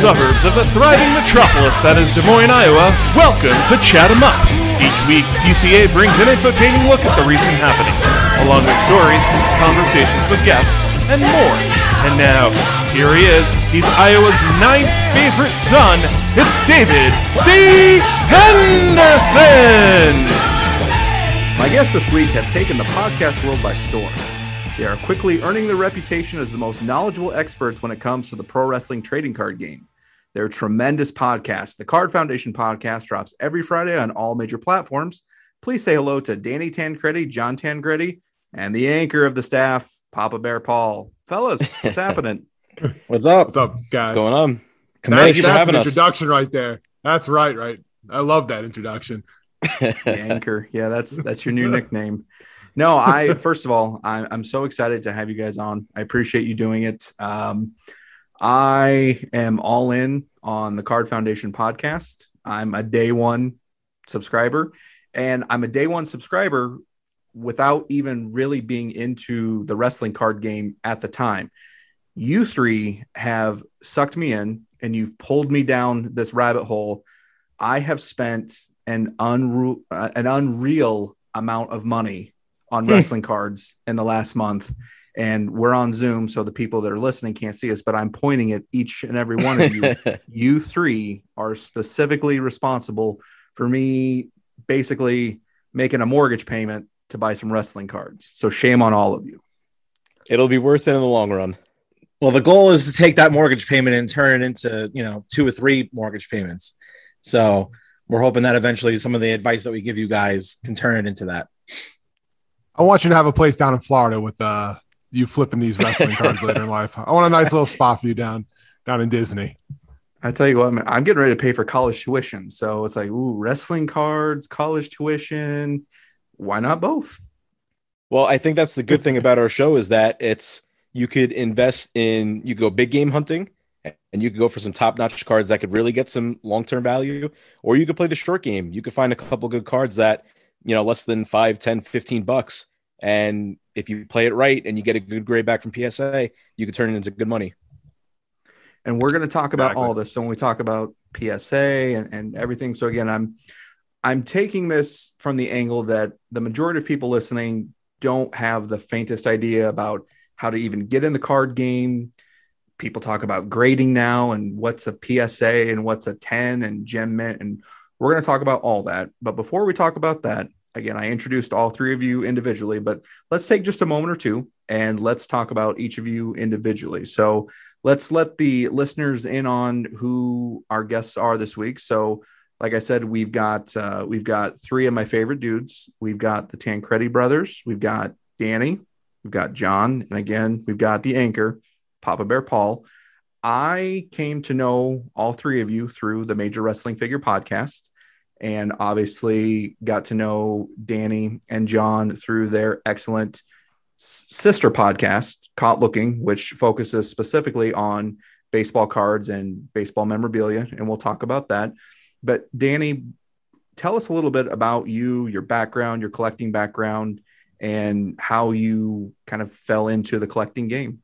suburbs of the thriving metropolis that is Des Moines, Iowa, welcome to Chat 'em Up. Each week, DCA brings an infotaining look at the recent happenings, along with stories, conversations with guests, and more. And now, here he is. He's Iowa's ninth favorite son. It's David C. Andersen. My guests this week have taken the podcast world by storm. They are quickly earning their reputation as the most knowledgeable experts when it comes to the pro wrestling trading card game. They're tremendous podcast. The Card Foundation podcast drops every Friday on all major platforms. Please say hello to Danny Tancredi, John Tancredi, and the anchor of the staff, Papa Bear Paul. Fellas, what's happening? What's up? What's up, guys? What's going on? That- Thank you for that's having an us. introduction right there. That's right, right. I love that introduction. the anchor. Yeah, that's that's your new nickname. No, I first of all, I'm I'm so excited to have you guys on. I appreciate you doing it. Um, I am all in on the Card Foundation podcast. I'm a day one subscriber, and I'm a day one subscriber without even really being into the wrestling card game at the time. You three have sucked me in, and you've pulled me down this rabbit hole. I have spent an unreal, uh, an unreal amount of money on wrestling cards in the last month. And we're on Zoom, so the people that are listening can't see us, but I'm pointing at each and every one of you. you three are specifically responsible for me basically making a mortgage payment to buy some wrestling cards. So shame on all of you. It'll be worth it in the long run. Well, the goal is to take that mortgage payment and turn it into, you know, two or three mortgage payments. So we're hoping that eventually some of the advice that we give you guys can turn it into that. I want you to have a place down in Florida with uh, you flipping these wrestling cards later in life. I want a nice little spot for you down down in Disney. I tell you what, man, I'm getting ready to pay for college tuition. So it's like, ooh, wrestling cards, college tuition. Why not both? Well, I think that's the good thing about our show is that it's you could invest in you could go big game hunting and you could go for some top notch cards that could really get some long term value, or you could play the short game. You could find a couple good cards that you know less than 5, 10, 15 bucks. And if you play it right and you get a good grade back from PSA, you could turn it into good money. and we're going to talk about Exactly. all this so when we talk about psa and, and everything so again i'm i'm taking this from the angle that the majority of people listening don't have the faintest idea about how to even get in the card game people talk about grading now and what's a psa and what's a 10 and gem mint and we're going to talk about all that but before we talk about that again i introduced all three of you individually but let's take just a moment or two and let's talk about each of you individually so let's let the listeners in on who our guests are this week. So, like I said, we've got uh, we've got three of my favorite dudes. We've got the Tancredi brothers. We've got Danny. We've got John, and again, we've got the anchor, Papa Bear Paul. I came to know all three of you through the Major Wrestling Figure podcast, and obviously got to know Danny and John through their excellent sister podcast, Caught Looking, which focuses specifically on baseball cards and baseball memorabilia, and we'll talk about that. But Danny, tell us a little bit about you, your background, your collecting background, and how you kind of fell into the collecting game.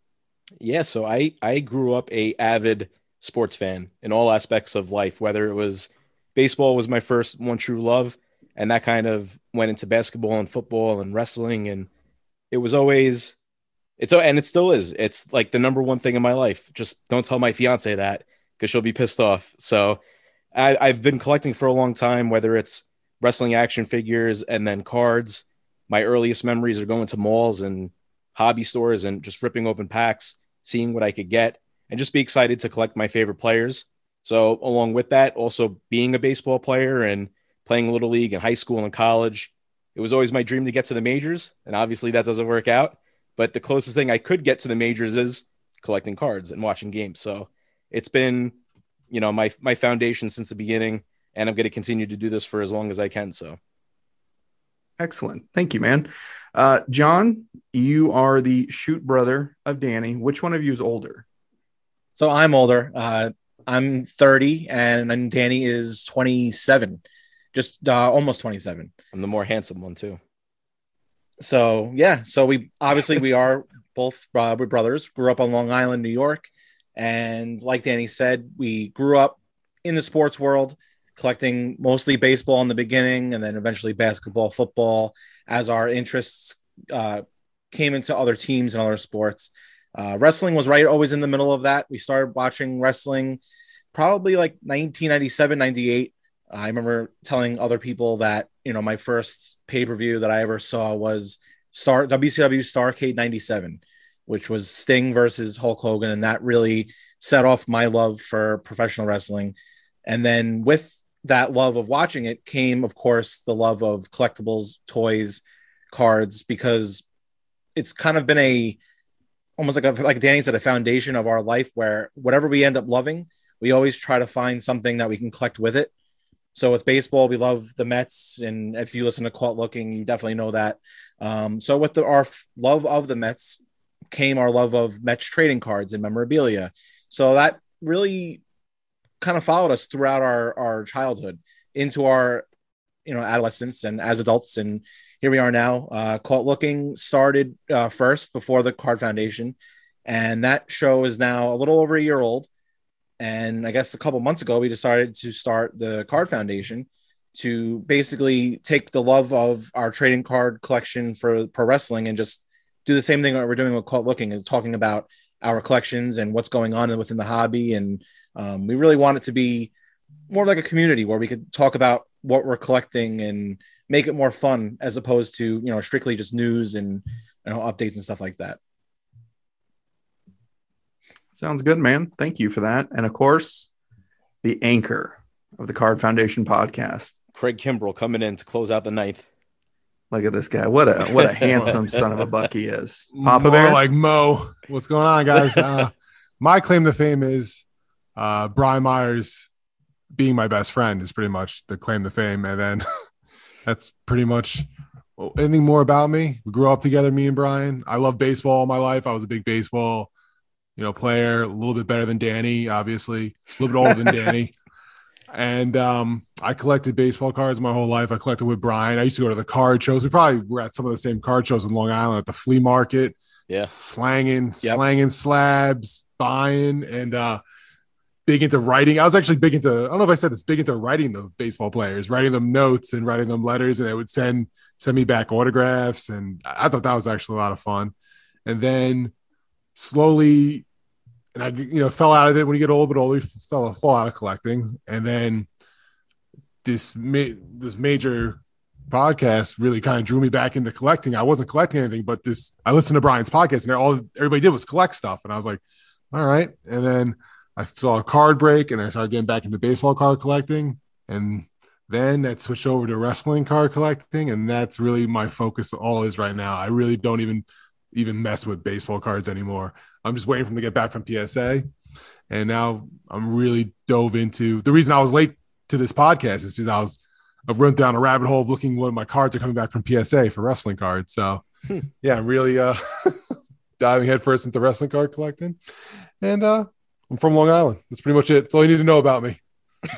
Yeah, so I I grew up a avid sports fan in all aspects of life, whether it was baseball was my first one true love, and that kind of went into basketball and football and wrestling, and it was always it's and it still is. It's like the number one thing in my life. Just don't tell my fiance that because she'll be pissed off. So I, I've been collecting for a long time, whether it's wrestling action figures and then cards. My earliest memories are going to malls and hobby stores and just ripping open packs, seeing what I could get, and just be excited to collect my favorite players. So, along with that, also being a baseball player and playing Little League in high school and college, it was always my dream to get to the majors. And obviously, that doesn't work out. But the closest thing I could get to the majors is collecting cards and watching games. So, it's been, you know, my my foundation since the beginning, and I'm going to continue to do this for as long as I can. So, Excellent. Thank you, man. Uh, John, you are the shoot brother of Danny. Which one of you is older? So I'm older. Uh, I'm 30 and, and Danny is 27, just uh, almost 27. I'm the more handsome one too. So yeah, so we obviously we are both uh, we're brothers. Grew up on Long Island, New York, And like Danny said, we grew up in the sports world, collecting mostly baseball in the beginning and then eventually basketball, football as our interests uh, came into other teams and other sports. Uh, wrestling was right always in the middle of that. We started watching wrestling probably like 1997, 98. I remember telling other people that, you know, my first pay per view that I ever saw was Star WCW Starcade 97, which was Sting versus Hulk Hogan. And that really set off my love for professional wrestling. And then with that love of watching it came, of course, the love of collectibles, toys, cards, because it's kind of been a almost like a, like Danny said, a foundation of our life where whatever we end up loving, we always try to find something that we can collect with it. So with baseball, we love the Mets, and if you listen to Caught Looking, you definitely know that. Um, so with the, our f- love of the Mets came our love of Mets trading cards and memorabilia. So that really kind of followed us throughout our our childhood into our you know adolescence and as adults and here we are now. Uh caught looking started uh, first before the card foundation and that show is now a little over a year old. And i guess a couple months ago we decided to start the card foundation to basically take the love of our trading card collection for pro wrestling and just do the same thing that we're doing with caught looking is talking about our collections and what's going on within the hobby. And um, we really want it to be more like a community where we could talk about what we're collecting and make it more fun as opposed to you know strictly just news and you know updates and stuff like that. Sounds good, man. Thank you for that. And of course, the anchor of the Card Foundation podcast. Craig Kimbrel coming in to close out the ninth. Look at this guy. What a what a handsome son of a buck he is. Papa More Bear. like Mo. What's going on, guys? Uh, my claim to fame is uh, Brian Myers being my best friend is pretty much the claim to fame, and then that's pretty much well, anything more about me. We grew up together, me and Brian. I love baseball all my life. I was a big baseball, you know, player. A little bit better than Danny, obviously. A little bit older than Danny. And um, I collected baseball cards my whole life. I collected with Brian. I used to go to the card shows. We probably were at some of the same card shows in Long Island at the flea market Yeah. slanging, Yep. slanging slabs, buying, and uh big into writing. I was actually big into, I don't know if I said this, big into writing the baseball players, writing them notes and writing them letters, and they would send send me back autographs. And I thought that was actually a lot of fun. And then slowly, and I you know fell out of it when you get a little bit older, fell fall out of collecting. And then this ma- this major podcast really kind of drew me back into collecting. I wasn't collecting anything, but this I listened to Brian's podcast and all everybody did was collect stuff. And I was like, all right. And then I saw a card break and I started getting back into baseball card collecting. And then that switched over to wrestling card collecting. And that's really my focus all is right now. I really don't even even mess with baseball cards anymore. I'm just waiting for them to get back from PSA. And now I'm really dove into the reason I was late to this podcast is because I was I've run down a rabbit hole of looking what my cards are coming back from PSA for wrestling cards. So yeah, I'm really uh diving headfirst into wrestling card collecting. And uh I'm from Long Island. That's pretty much it. That's all you need to know about me.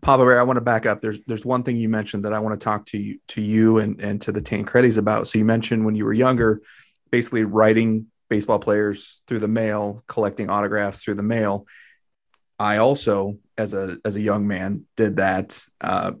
Papa Bear, I want to back up. There's there's one thing you mentioned that I want to talk to you to you and and to the Tancredis about. So you mentioned when you were younger, basically writing baseball players through the mail, collecting autographs through the mail. I also, as a as a young man, did that. Uh,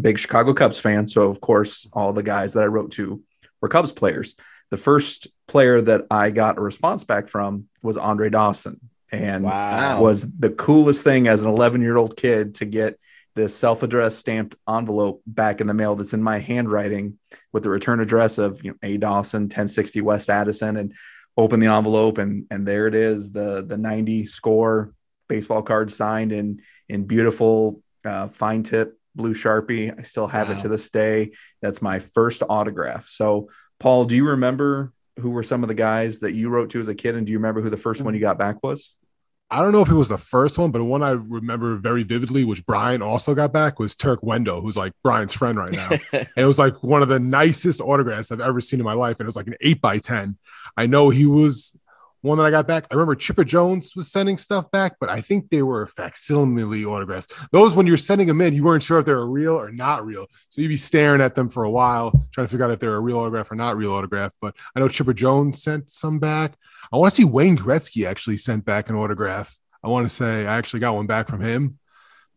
big Chicago Cubs fan, so of course, all the guys that I wrote to were Cubs players. The first player that I got a response back from was Andre Dawson, and Wow. was the coolest thing as an 11 year old kid to get this self addressed stamped envelope back in the mail that's in my handwriting with the return address of you know A Dawson 1060 West Addison and open the envelope and and there it is the the 90 score baseball card signed in in beautiful uh, fine tip blue sharpie I still have Wow. it to this day that's my first autograph so Paul do you remember who were some of the guys that you wrote to as a kid and do you remember who the first one you mm-hmm. got back was I don't know if it was the first one, but one I remember very vividly, which Brian also got back, was Turk Wendell, who's like Brian's friend right now. And it was like one of the nicest autographs I've ever seen in my life. And it was like an eight by 10. I know he was one that I got back. I remember Chipper Jones was sending stuff back, but I think they were facsimile autographs. Those when you're sending them in, you weren't sure if they were real or not real. So you'd be staring at them for a while, trying to figure out if they're a real autograph or not real autograph. But I know Chipper Jones sent some back. I want to see Wayne Gretzky actually sent back an autograph. I want to say I actually got one back from him,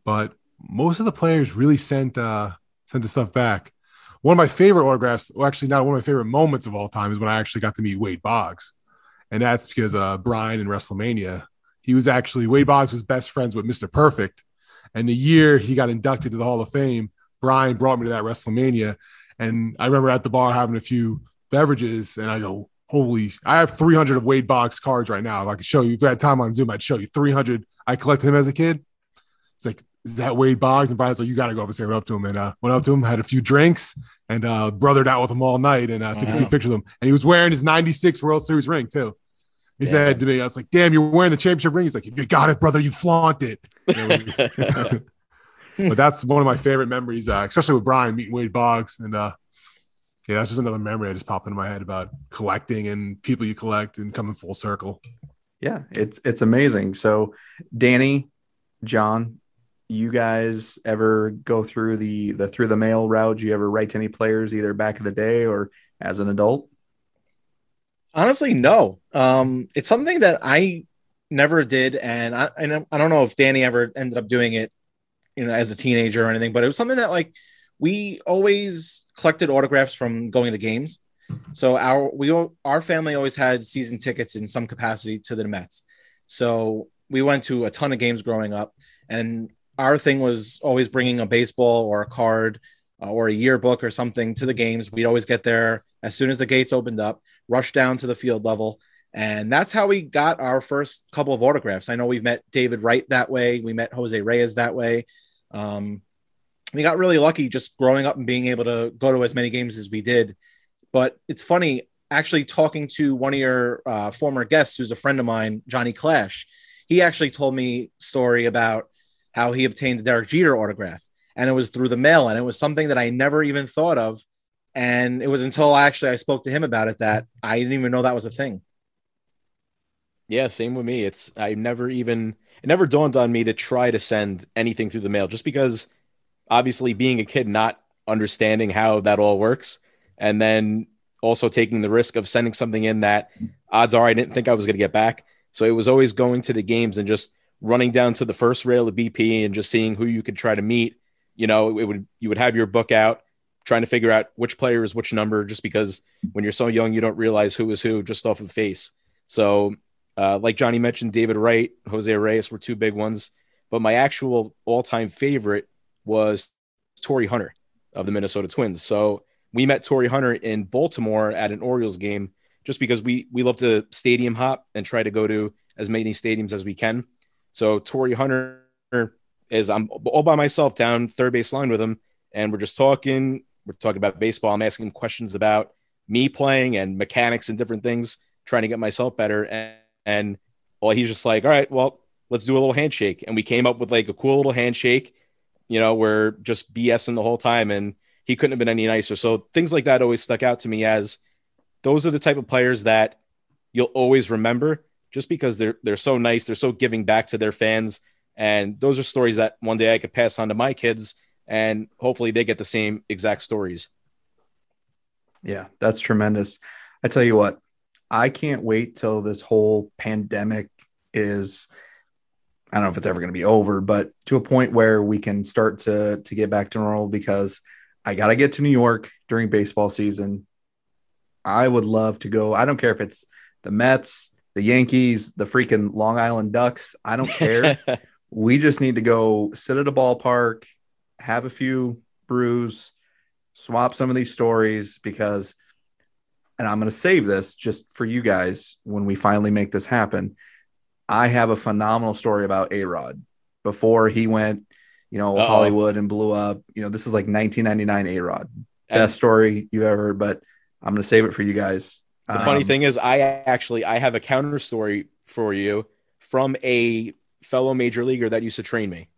but most of the players really sent uh sent the stuff back. One of my favorite autographs, well, actually not one of my favorite moments of all time, is when I actually got to meet Wade Boggs and that's because uh, Brian in WrestleMania, he was actually Wade Boggs was best friends with Mr. Perfect, and the year he got inducted to the Hall of Fame, Brian brought me to that WrestleMania, and I remember at the bar having a few beverages, and I go, "Holy! I have 300 of Wade Boggs cards right now. If I could show you, if I had time on Zoom, I'd show you 300. I collected him as a kid. It's like." Is that Wade Boggs? And Brian's like, you got to go up and say what up to him. And uh, went up to him, had a few drinks, and uh, brothered out with him all night and uh, took wow. a few pictures of him. And he was wearing his 96 World Series ring too. He yeah. said to me, I was like, damn, you're wearing the championship ring. He's like, you got it, brother, you flaunt it. but that's one of my favorite memories, uh, especially with Brian meeting Wade Boggs. And uh, yeah, that's just another memory I just popped into my head about collecting and people you collect and coming full circle. Yeah, it's it's amazing. So, Danny, John, you guys ever go through the the through the mail route? Do you ever write to any players either back in the day or as an adult? Honestly, no. Um, it's something that I never did, and I I don't know if Danny ever ended up doing it, you know, as a teenager or anything. But it was something that like we always collected autographs from going to games. So our we our family always had season tickets in some capacity to the Mets. So we went to a ton of games growing up, and our thing was always bringing a baseball or a card uh, or a yearbook or something to the games. We'd always get there as soon as the gates opened up, rush down to the field level. And that's how we got our first couple of autographs. I know we've met David Wright that way. We met Jose Reyes that way. Um, we got really lucky just growing up and being able to go to as many games as we did. But it's funny, actually talking to one of your uh, former guests, who's a friend of mine, Johnny Clash. He actually told me story about how he obtained the Derek Jeter autograph and it was through the mail and it was something that I never even thought of and it was until actually I spoke to him about it that I didn't even know that was a thing. Yeah, same with me. It's I never even it never dawned on me to try to send anything through the mail just because obviously being a kid not understanding how that all works and then also taking the risk of sending something in that odds are I didn't think I was going to get back. So it was always going to the games and just running down to the first rail of BP and just seeing who you could try to meet you know, it would you would have your book out trying to figure out which player is which number just because when you're so young you don't realize who is who just off of face. So uh, like Johnny mentioned, David Wright, Jose Reyes were two big ones, but my actual all-time favorite was Torii Hunter of the Minnesota Twins. So we met Torii Hunter in Baltimore at an Orioles game just because we we love to stadium hop and try to go to as many stadiums as we can. So Torii Hunter is I'm all by myself down third base line with him, and we're just talking. We're talking about baseball. I'm asking him questions about me playing and mechanics and different things, trying to get myself better. And, and well, he's just like, all right, well, let's do a little handshake. And we came up with like a cool little handshake. You know, we're just BSing the whole time, and he couldn't have been any nicer. So things like that always stuck out to me as those are the type of players that you'll always remember just because they're they're so nice, they're so giving back to their fans and those are stories that one day I could pass on to my kids, and hopefully they get the same exact stories. Yeah, that's tremendous. I tell you what, I can't wait till this whole pandemic is. I don't know if it's ever going to be over, but to a point where we can start to to get back to normal because I got to get to New York during baseball season. I would love to go. I don't care if it's the Mets, the Yankees, the freaking Long Island Ducks. I don't care. we just need to go sit at a ballpark, have a few brews, swap some of these stories because, and I'm going to save this just for you guys when we finally make this happen. I have a phenomenal story about A Rod before he went, you know, Uh-oh. Hollywood and blew up. You know, this is like 1999 A Rod. Best story you've ever heard, but I'm going to save it for you guys. The um, funny thing is, I actually I have a counter story for you from a fellow major leaguer that used to train me.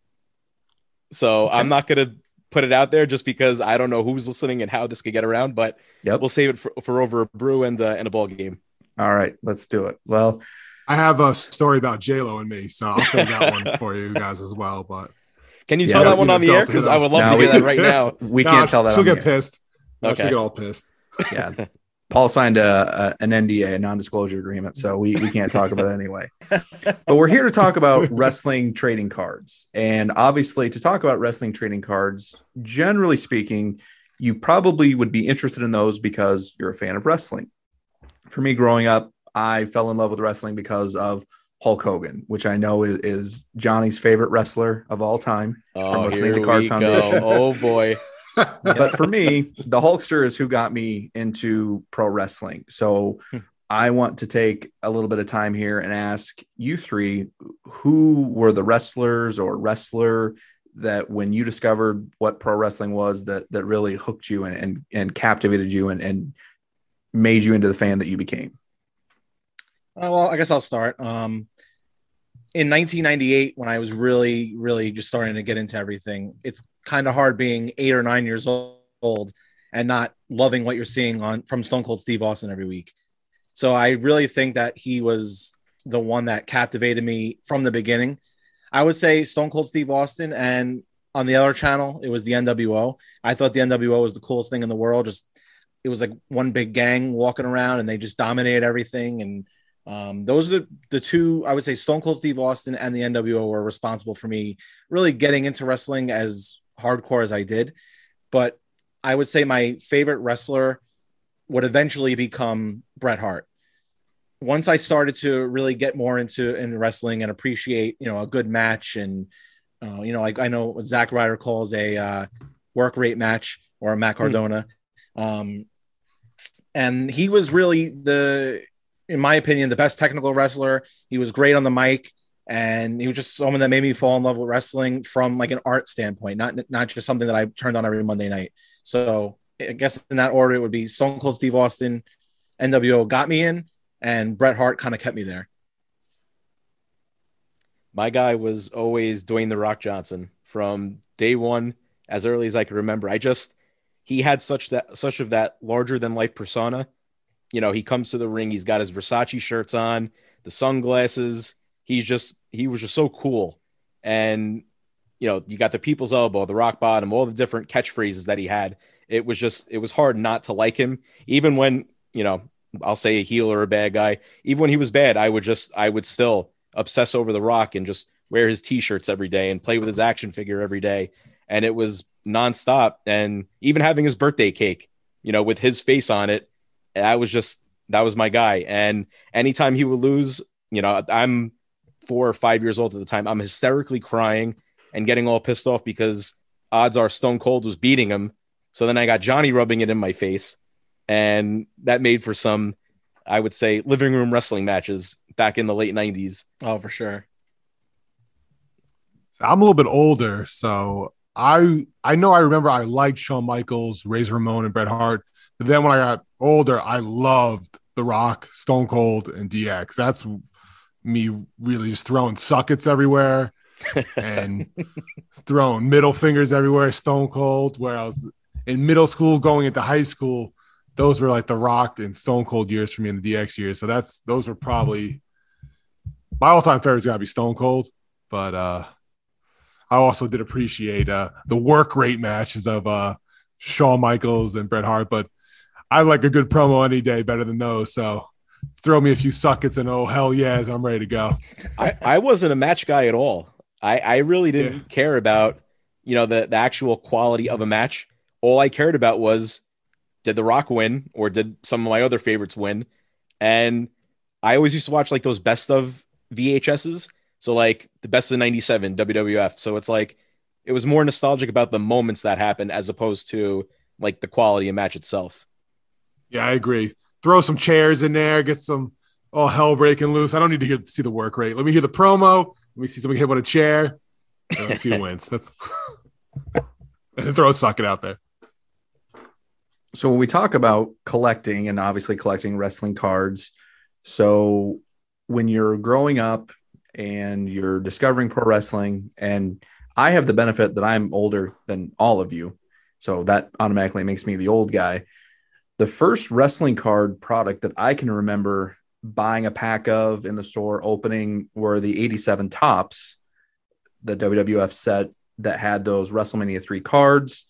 So okay. I'm not going to put it out there just because I don't know who's listening and how this could get around, but yep. we'll save it for, for over a brew and, uh, and a ball game. All right, let's do it. Well, I have a story about J Lo and me, so I'll save that one for you guys as well. But Can you Yeah, tell that one on the air? Because. I would love No, to we- hear that right now. we Nah, can't tell that. She'll on get the air. pissed. No, Okay. She'll get all pissed. Yeah. Paul signed a, a an NDA, a non-disclosure agreement, so we, we can't talk about it anyway. But we're here to talk about wrestling trading cards, and obviously, to talk about wrestling trading cards, generally speaking, you probably would be interested in those because you're a fan of wrestling. For me, growing up, I fell in love with wrestling because of Hulk Hogan, which I know is, is Johnny's favorite wrestler of all time. Oh, listening to Card Foundation. go. Oh boy. but for me, the Hulkster is who got me into pro wrestling. So Hmm. I want to take a little bit of time here and ask you three who were the wrestlers or wrestler that when you discovered what pro wrestling was that that really hooked you and and, and captivated you and, and made you into the fan that you became. Uh, well, I guess I'll start. Um, in 1998, when I was really, really just starting to get into everything, it's kind of hard being eight or nine years old and not loving what you're seeing on from Stone Cold Steve Austin every week. So I really think that he was the one that captivated me from the beginning. I would say Stone Cold Steve Austin, and on the other channel, it was the NWO. I thought the NWO was the coolest thing in the world. Just it was like one big gang walking around, and they just dominated everything. And um, those are the, the two I would say Stone Cold Steve Austin and the NWO were responsible for me really getting into wrestling as hardcore as I did. But I would say my favorite wrestler would eventually become Bret Hart. Once I started to really get more into in wrestling and appreciate, you know, a good match and uh, you know, like I know what Zack Ryder calls a uh, work rate match or a Matt Cardona. Um, and he was really the, in my opinion, the best technical wrestler. He was great on the mic, and he was just someone that made me fall in love with wrestling from like an art standpoint, not not just something that I turned on every Monday night. So I guess in that order, it would be Stone Cold Steve Austin, NWO got me in, and Bret Hart kind of kept me there. My guy was always Dwayne the Rock Johnson from day one, as early as I could remember. I just he had such that such of that larger than life persona. You know, he comes to the ring, he's got his Versace shirts on, the sunglasses. He's just he was just so cool. And you know, you got the people's elbow, the rock bottom, all the different catchphrases that he had. It was just it was hard not to like him, even when you know I'll say a heel or a bad guy. Even when he was bad, I would just I would still obsess over the rock and just wear his t-shirts every day and play with his action figure every day. And it was nonstop. And even having his birthday cake, you know, with his face on it, that was just that was my guy. And anytime he would lose, you know, I'm four or five years old at the time. I'm hysterically crying and getting all pissed off because odds are Stone Cold was beating him. So then I got Johnny rubbing it in my face. And that made for some, I would say, living room wrestling matches back in the late 90s. Oh, for sure. So I'm a little bit older, so I I know I remember I liked Shawn Michaels, Razor Ramon, and Bret Hart. But then when I got older, I loved The Rock, Stone Cold, and DX. That's me really just throwing suckets everywhere and throwing middle fingers everywhere. Stone Cold. Where I was in middle school, going into high school, those were like The Rock and Stone Cold years for me in the DX years. So that's those were probably my all-time favorite's got to be Stone Cold, but uh I also did appreciate uh, the work rate matches of uh, Shawn Michaels and Bret Hart, but I like a good promo any day better than those. So throw me a few suckets and oh hell yes, I'm ready to go. I, I wasn't a match guy at all. I, I really didn't Yeah. care about, you know, the, the actual quality of a match. All I cared about was did The Rock win or did some of my other favorites win? And I always used to watch like those best of VHSs. So like the best of 97 WWF. So it's like it was more nostalgic about the moments that happened as opposed to like the quality of match itself. Yeah, I agree. Throw some chairs in there, get some all hell breaking loose. I don't need to hear see the work rate. Let me hear the promo. Let me see somebody hit with a chair. Let's see who wins. That's and throw a sucket out there. so when we talk about collecting and obviously collecting wrestling cards so when you're growing up and you're discovering pro wrestling and i have the benefit that i'm older than all of you so that automatically makes me the old guy the first wrestling card product that i can remember buying a pack of in the store opening were the 87 Topps, the WWF set that had those WrestleMania 3 cards.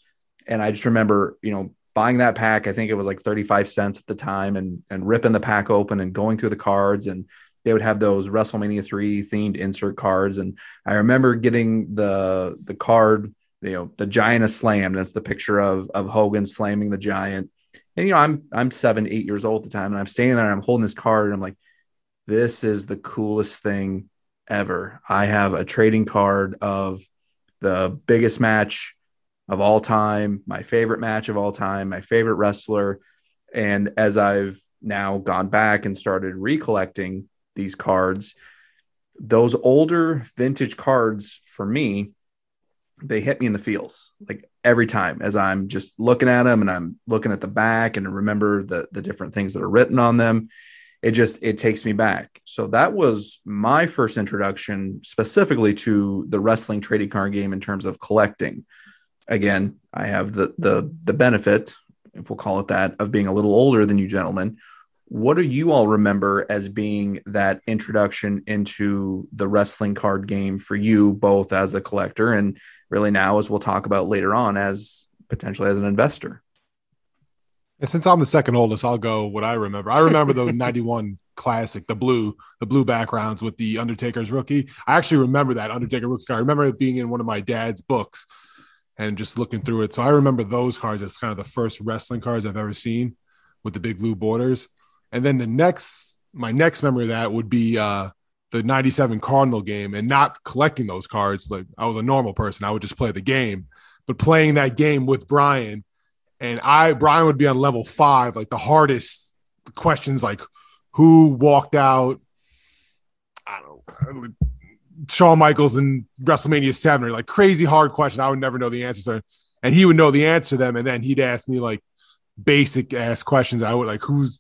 And I just remember, you know, buying that pack. I think it was like 35 cents at the time and and ripping the pack open and going through the cards and they would have those WrestleMania 3 themed insert cards. And I remember getting the the card, you know, the giant is slammed. That's the picture of of Hogan slamming the giant. And you know, I'm I'm seven, eight years old at the time, and I'm standing there and I'm holding this card, and I'm like, this is the coolest thing ever. I have a trading card of the biggest match of all time, my favorite match of all time, my favorite wrestler. And as I've now gone back and started recollecting these cards. Those older vintage cards for me, they hit me in the feels like every time as I'm just looking at them and I'm looking at the back and remember the the different things that are written on them. It just it takes me back. So that was my first introduction specifically to the wrestling trading card game in terms of collecting. Again, I have the the the benefit, if we'll call it that, of being a little older than you gentlemen what do you all remember as being that introduction into the wrestling card game for you, both as a collector and really now, as we'll talk about later on, as potentially as an investor? And since I'm the second oldest, I'll go what I remember. I remember the 91 classic, the blue, the blue backgrounds with the Undertaker's rookie. I actually remember that Undertaker rookie card. I remember it being in one of my dad's books and just looking through it. So I remember those cards as kind of the first wrestling cards I've ever seen with the big blue borders. And then the next, my next memory of that would be uh, the 97 Cardinal game and not collecting those cards. Like I was a normal person, I would just play the game, but playing that game with Brian and I, Brian would be on level five, like the hardest questions, like who walked out. I don't know. Shawn Michaels in WrestleMania 7 or like crazy hard question. I would never know the answers to. And he would know the answer to them. And then he'd ask me like basic ass questions. I would like, who's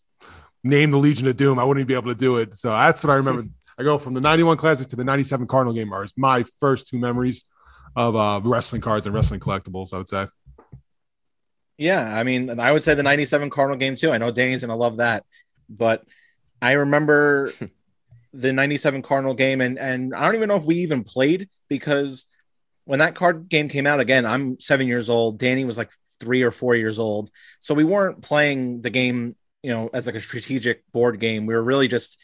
name the Legion of Doom, I wouldn't even be able to do it. So that's what I remember. I go from the 91 Classic to the 97 Cardinal game are my first two memories of uh, wrestling cards and wrestling collectibles, I would say. Yeah, I mean, I would say the 97 Cardinal game too. I know Danny's going to love that. But I remember the 97 Cardinal game and and I don't even know if we even played because when that card game came out again, I'm 7 years old, Danny was like 3 or 4 years old. So we weren't playing the game you know, as like a strategic board game. We were really just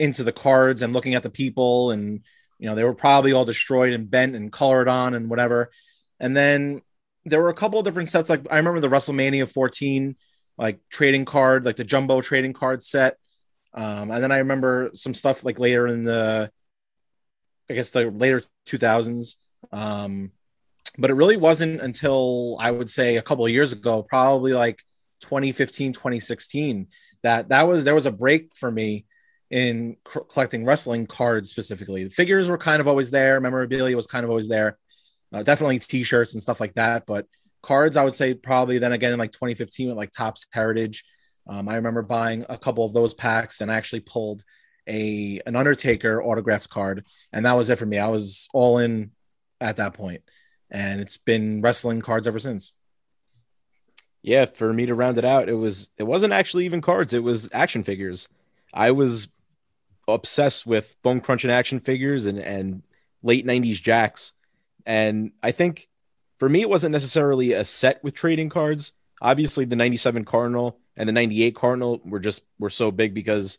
into the cards and looking at the people and you know, they were probably all destroyed and bent and colored on and whatever. And then there were a couple of different sets. Like I remember the WrestleMania 14, like trading card, like the jumbo trading card set. Um, and then I remember some stuff like later in the, I guess the later 2000s. Um, but it really wasn't until I would say a couple of years ago, probably like 2015 2016 that that was there was a break for me in c- collecting wrestling cards specifically. The figures were kind of always there memorabilia was kind of always there uh, definitely t-shirts and stuff like that but cards i would say probably then again in like 2015 with like Topps heritage um, i remember buying a couple of those packs and I actually pulled a an undertaker autographed card and that was it for me. I was all in at that point and it's been wrestling cards ever since yeah, for me to round it out, it was it wasn't actually even cards, it was action figures. I was obsessed with bone crunching action figures and and late 90s Jakks. And I think for me it wasn't necessarily a set with trading cards. Obviously the 97 Cardinal and the 98 Cardinal were just were so big because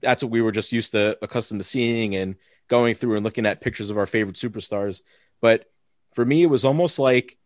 that's what we were just used to accustomed to seeing and going through and looking at pictures of our favorite superstars. But for me it was almost like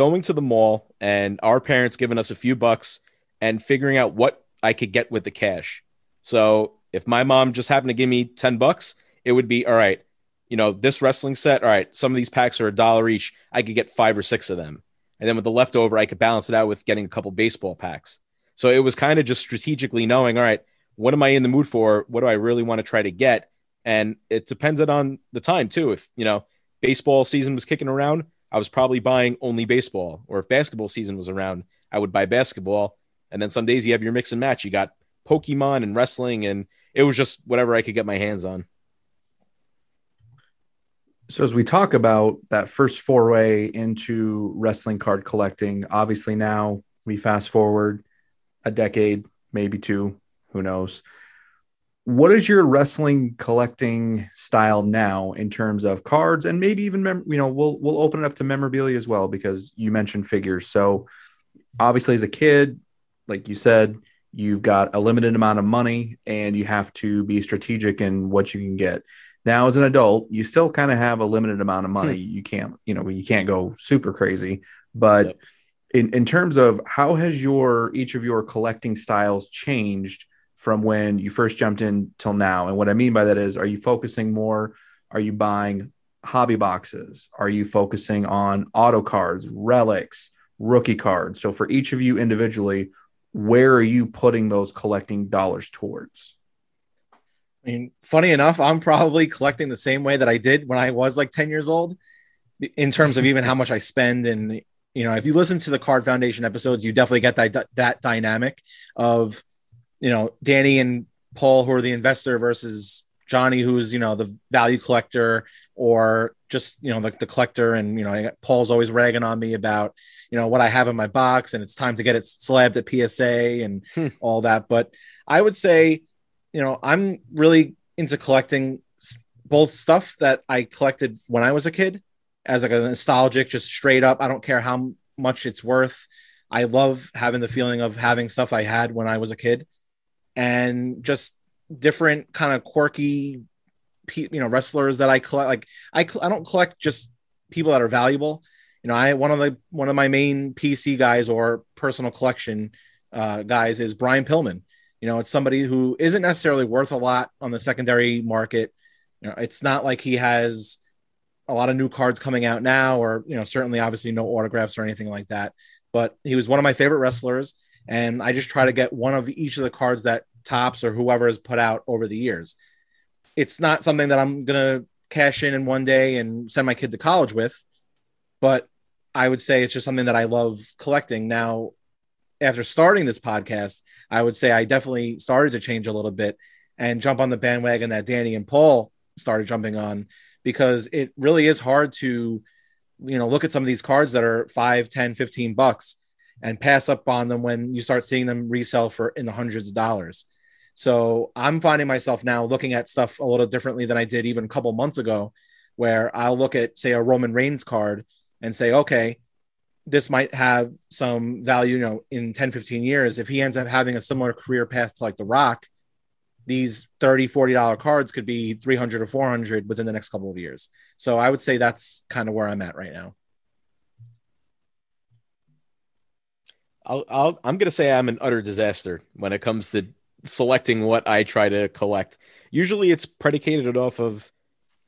going to the mall and our parents giving us a few bucks and figuring out what I could get with the cash. So if my mom just happened to give me 10 bucks, it would be all right, you know, this wrestling set, all right, some of these packs are a dollar each. I could get five or six of them. And then with the leftover, I could balance it out with getting a couple baseball packs. So it was kind of just strategically knowing, all right, what am I in the mood for? What do I really want to try to get? And it depended on the time too. If, you know, baseball season was kicking around, I was probably buying only baseball. Or if basketball season was around, I would buy basketball. And then some days you have your mix and match. You got Pokemon and wrestling, and it was just whatever I could get my hands on. So, as we talk about that first foray into wrestling card collecting, obviously now we fast forward a decade, maybe two, who knows. What is your wrestling collecting style now in terms of cards and maybe even mem- you know we'll we'll open it up to memorabilia as well because you mentioned figures. So obviously as a kid like you said you've got a limited amount of money and you have to be strategic in what you can get. Now as an adult you still kind of have a limited amount of money. Hmm. You can't you know you can't go super crazy but Yep. in, in terms of how has your each of your collecting styles changed from when you first jumped in till now? And what i mean by that is are you focusing more are you buying hobby boxes? Are you focusing on auto cards relics rookie cards? So for each of you individually where are you putting those collecting dollars towards? I mean, funny enough, I'm probably collecting the same way that I did when I was like 10 years old in terms of even how much I spend. And, you know, if you listen to the Card Foundation episodes, you definitely get that, that dynamic of, you know, Danny and Paul, who are the investor versus Johnny, who's, you know, the value collector or just, you know, like the collector. And, you know, Paul's always ragging on me about, you know, what I have in my box and it's time to get it slabbed at PSA and Hmm. all that. But I would say, you know, I'm really into collecting both stuff that I collected when I was a kid as like a nostalgic, just straight up. I don't care how much it's worth. I love having the feeling of having stuff I had when I was a kid and just different kind of quirky, you know, wrestlers that I collect. Like I, I don't collect just people that are valuable. You know, I, one of the, one of my main PC guys or personal collection uh, guys is Brian Pillman. You know, it's somebody who isn't necessarily worth a lot on the secondary market. You know, it's not like he has a lot of new cards coming out now, or you know, certainly obviously no autographs or anything like that. But he was one of my favorite wrestlers, and I just try to get one of each of the cards that Topps or whoever has put out over the years. It's not something that I'm gonna cash in in one day and send my kid to college with, but I would say it's just something that I love collecting. Now, after starting this podcast, I would say I definitely started to change a little bit and jump on the bandwagon that Danny and Paul started jumping on because it really is hard to, you know, look at some of these cards that are 5, 10, 15 bucks and pass up on them when you start seeing them resell for in the hundreds of dollars. So I'm finding myself now looking at stuff a little differently than I did even a couple months ago, where I'll look at, say, a Roman Reigns card and say, okay, this might have some value, you know, in 10, 15 years. If he ends up having a similar career path to like The Rock, these 30, 40 dollar cards could be 300 or 400 within the next couple of years. So I would say that's kind of where I'm at right now. I'll, I'll, I'm to say I'm an utter disaster when it comes to selecting what I try to collect. Usually it's predicated off of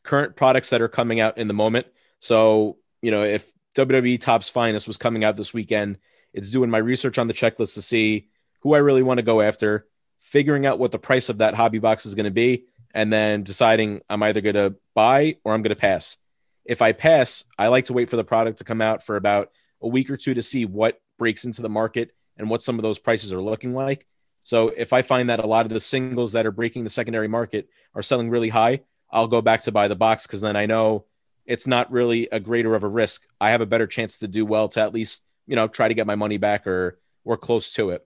current products that are coming out in the moment. So, you know, if WWE Topps Finest was coming out this weekend, it's doing my research on the checklist to see who I really want to go after, figuring out what the price of that hobby box is going to be, and then deciding I'm either going to buy or I'm going to pass. If I pass, I like to wait for the product to come out for about a week or two to see what breaks into the market and what some of those prices are looking like. So if I find that a lot of the singles that are breaking the secondary market are selling really high, I'll go back to buy the box because then I know it's not really a greater of a risk. I have a better chance to do well to at least, you know, try to get my money back or or close to it.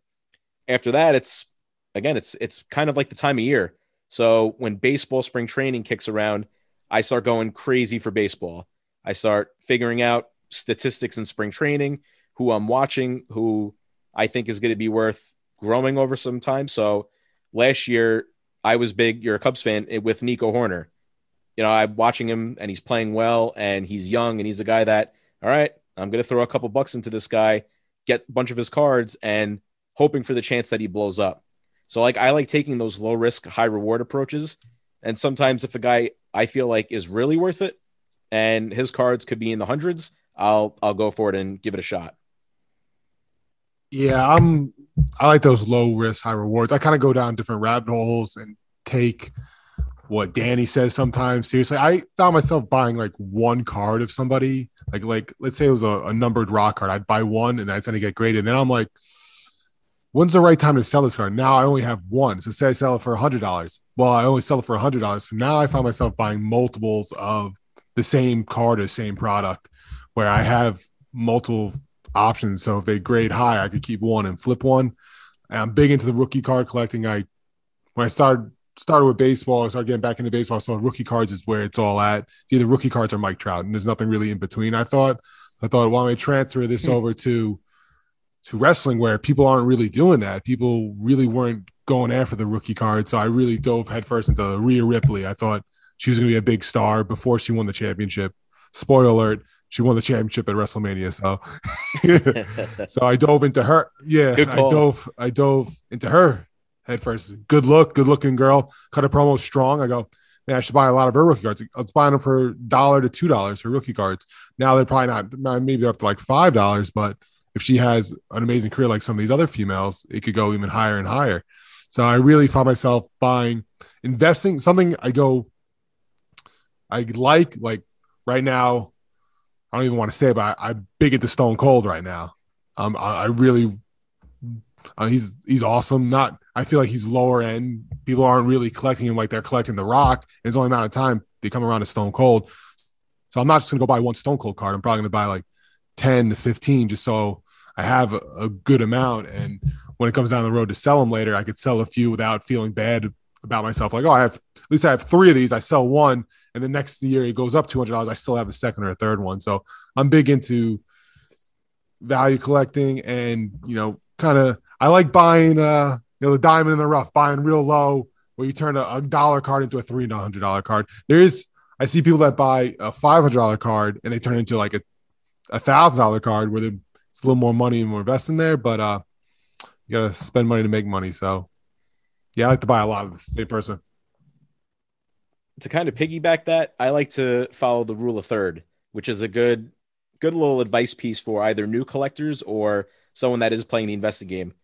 After that, it's again, it's it's kind of like the time of year. So when baseball spring training kicks around, I start going crazy for baseball. I start figuring out statistics in spring training, who I'm watching, who I think is going to be worth growing over some time. So last year, I was big. You're a Cubs fan eh, with Nico Hoerner. You know, I'm watching him and he's playing well and he's young and he's a guy that, all right, I'm going to throw a couple bucks into this guy, get a bunch of his cards and hoping for the chance that he blows up. So, like, I like taking those low risk, high reward approaches. And sometimes if a guy I feel like is really worth it and his cards could be in the hundreds, I'll I'll go for it and give it a shot. Yeah, I'm. I like those low risk, high rewards. I kind of go down different rabbit holes and take what Danny says sometimes seriously. I found myself buying like one card of somebody, like like let's say it was a, a numbered rock card. I'd buy one and that's gonna get graded. And then I'm like, when's the right time to sell this card? Now I only have one. So say I sell it for a hundred dollars. Well, I only sell it for a hundred dollars. So now I find myself buying multiples of the same card or same product where I have multiple options. So if they grade high, I could keep one and flip one. And I'm big into the rookie card collecting. I when I started started with baseball, I started getting back into baseball. So rookie cards is where it's all at. Either rookie cards or Mike Trout, and there's nothing really in between. I thought. I thought, why don't we transfer this Hmm. over to to wrestling where people aren't really doing that. People really weren't going after the rookie card. So I really dove headfirst into Rhea Ripley. I thought she was going to be a big star before she won the championship. Spoiler alert, she won the championship at WrestleMania. So so I dove into her. Yeah, I dove I dove into her headfirst. Good look, good looking girl. Cut a promo strong. I go, man, I should buy a lot of her rookie cards. I was buying them for dollar to two dollars for rookie cards. Now they're probably not maybe they're up to like five dollars, but if she has an amazing career like some of these other females, it could go even higher and higher. So I really found myself buying, investing something. I go, I like like right now. I don't even want to say, but I, I'm big into Stone Cold right now. Um, I, I really, uh, he's he's awesome. Not, I feel like he's lower end. People aren't really collecting him like they're collecting The Rock. It's only amount of time they come around to Stone Cold. So I'm not just gonna go buy one Stone Cold card. I'm probably gonna buy like 10 to 15 just so I have a, a good amount. And when it comes down the road to sell them later, I could sell a few without feeling bad about myself. Like, oh, I have at least I have three of these. I sell one, and the next year it goes up two hundred dollars. I still have the second or a third one. So I'm big into value collecting, and you know, kind of I like buying uh you know the diamond in the rough, buying real low where you turn a, a dollar card into a three hundred dollar card. There is I see people that buy a five hundred dollar card and they turn it into like a a thousand dollar card where it's a little more money and more investing there, but uh you gotta spend money to make money. So yeah, I like to buy a lot of the same person. To kind of piggyback that, I like to follow the rule of third, which is a good good little advice piece for either new collectors or someone that is playing the investing game.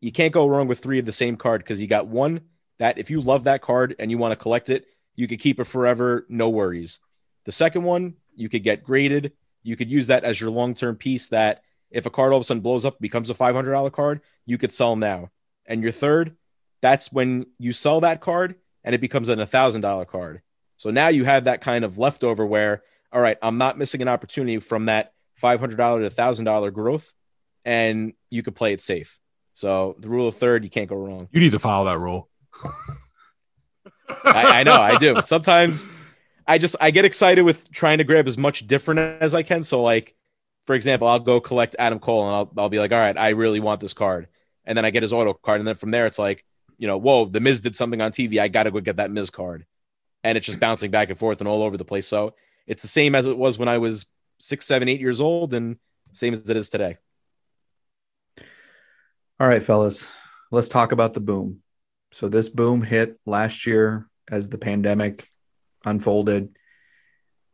You can't go wrong with three of the same card because you got one that if you love that card and you want to collect it, you could keep it forever, no worries. The second one, you could get graded. You could use that as your long-term piece that if a card all of a sudden blows up, becomes a $500 card, you could sell now. And your third, that's when you sell that card and it becomes an $1,000 card. So now you have that kind of leftover where, all right, I'm not missing an opportunity from that $500 to $1,000 growth, and you could play it safe. So the rule of third, you can't go wrong. You need to follow that rule. I, I know I do. Sometimes I just I get excited with trying to grab as much different as I can. So like, for example, I'll go collect Adam Cole and I'll I'll be like, all right, I really want this card, and then I get his auto card, and then from there it's like, you know, whoa, the Miz did something on TV. I got to go get that Miz card, and it's just bouncing back and forth and all over the place. So it's the same as it was when I was six, seven, eight years old, and same as it is today. All right, fellas, let's talk about the boom. So this boom hit last year as the pandemic unfolded.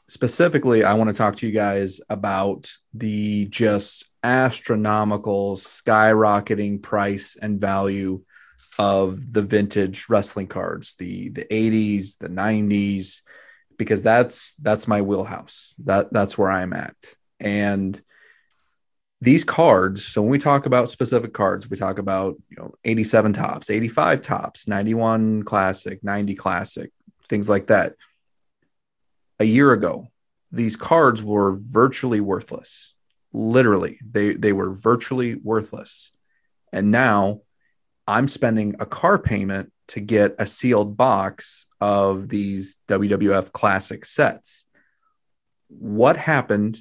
Specifically, I want to talk to you guys about the just astronomical skyrocketing price and value of the vintage wrestling cards, the the 80s, the 90s, because that's that's my wheelhouse. That that's where I'm at. And these cards so when we talk about specific cards we talk about you know 87 Topps 85 Topps 91 classic 90 classic things like that a year ago these cards were virtually worthless literally they they were virtually worthless and now i'm spending a car payment to get a sealed box of these wwf classic sets what happened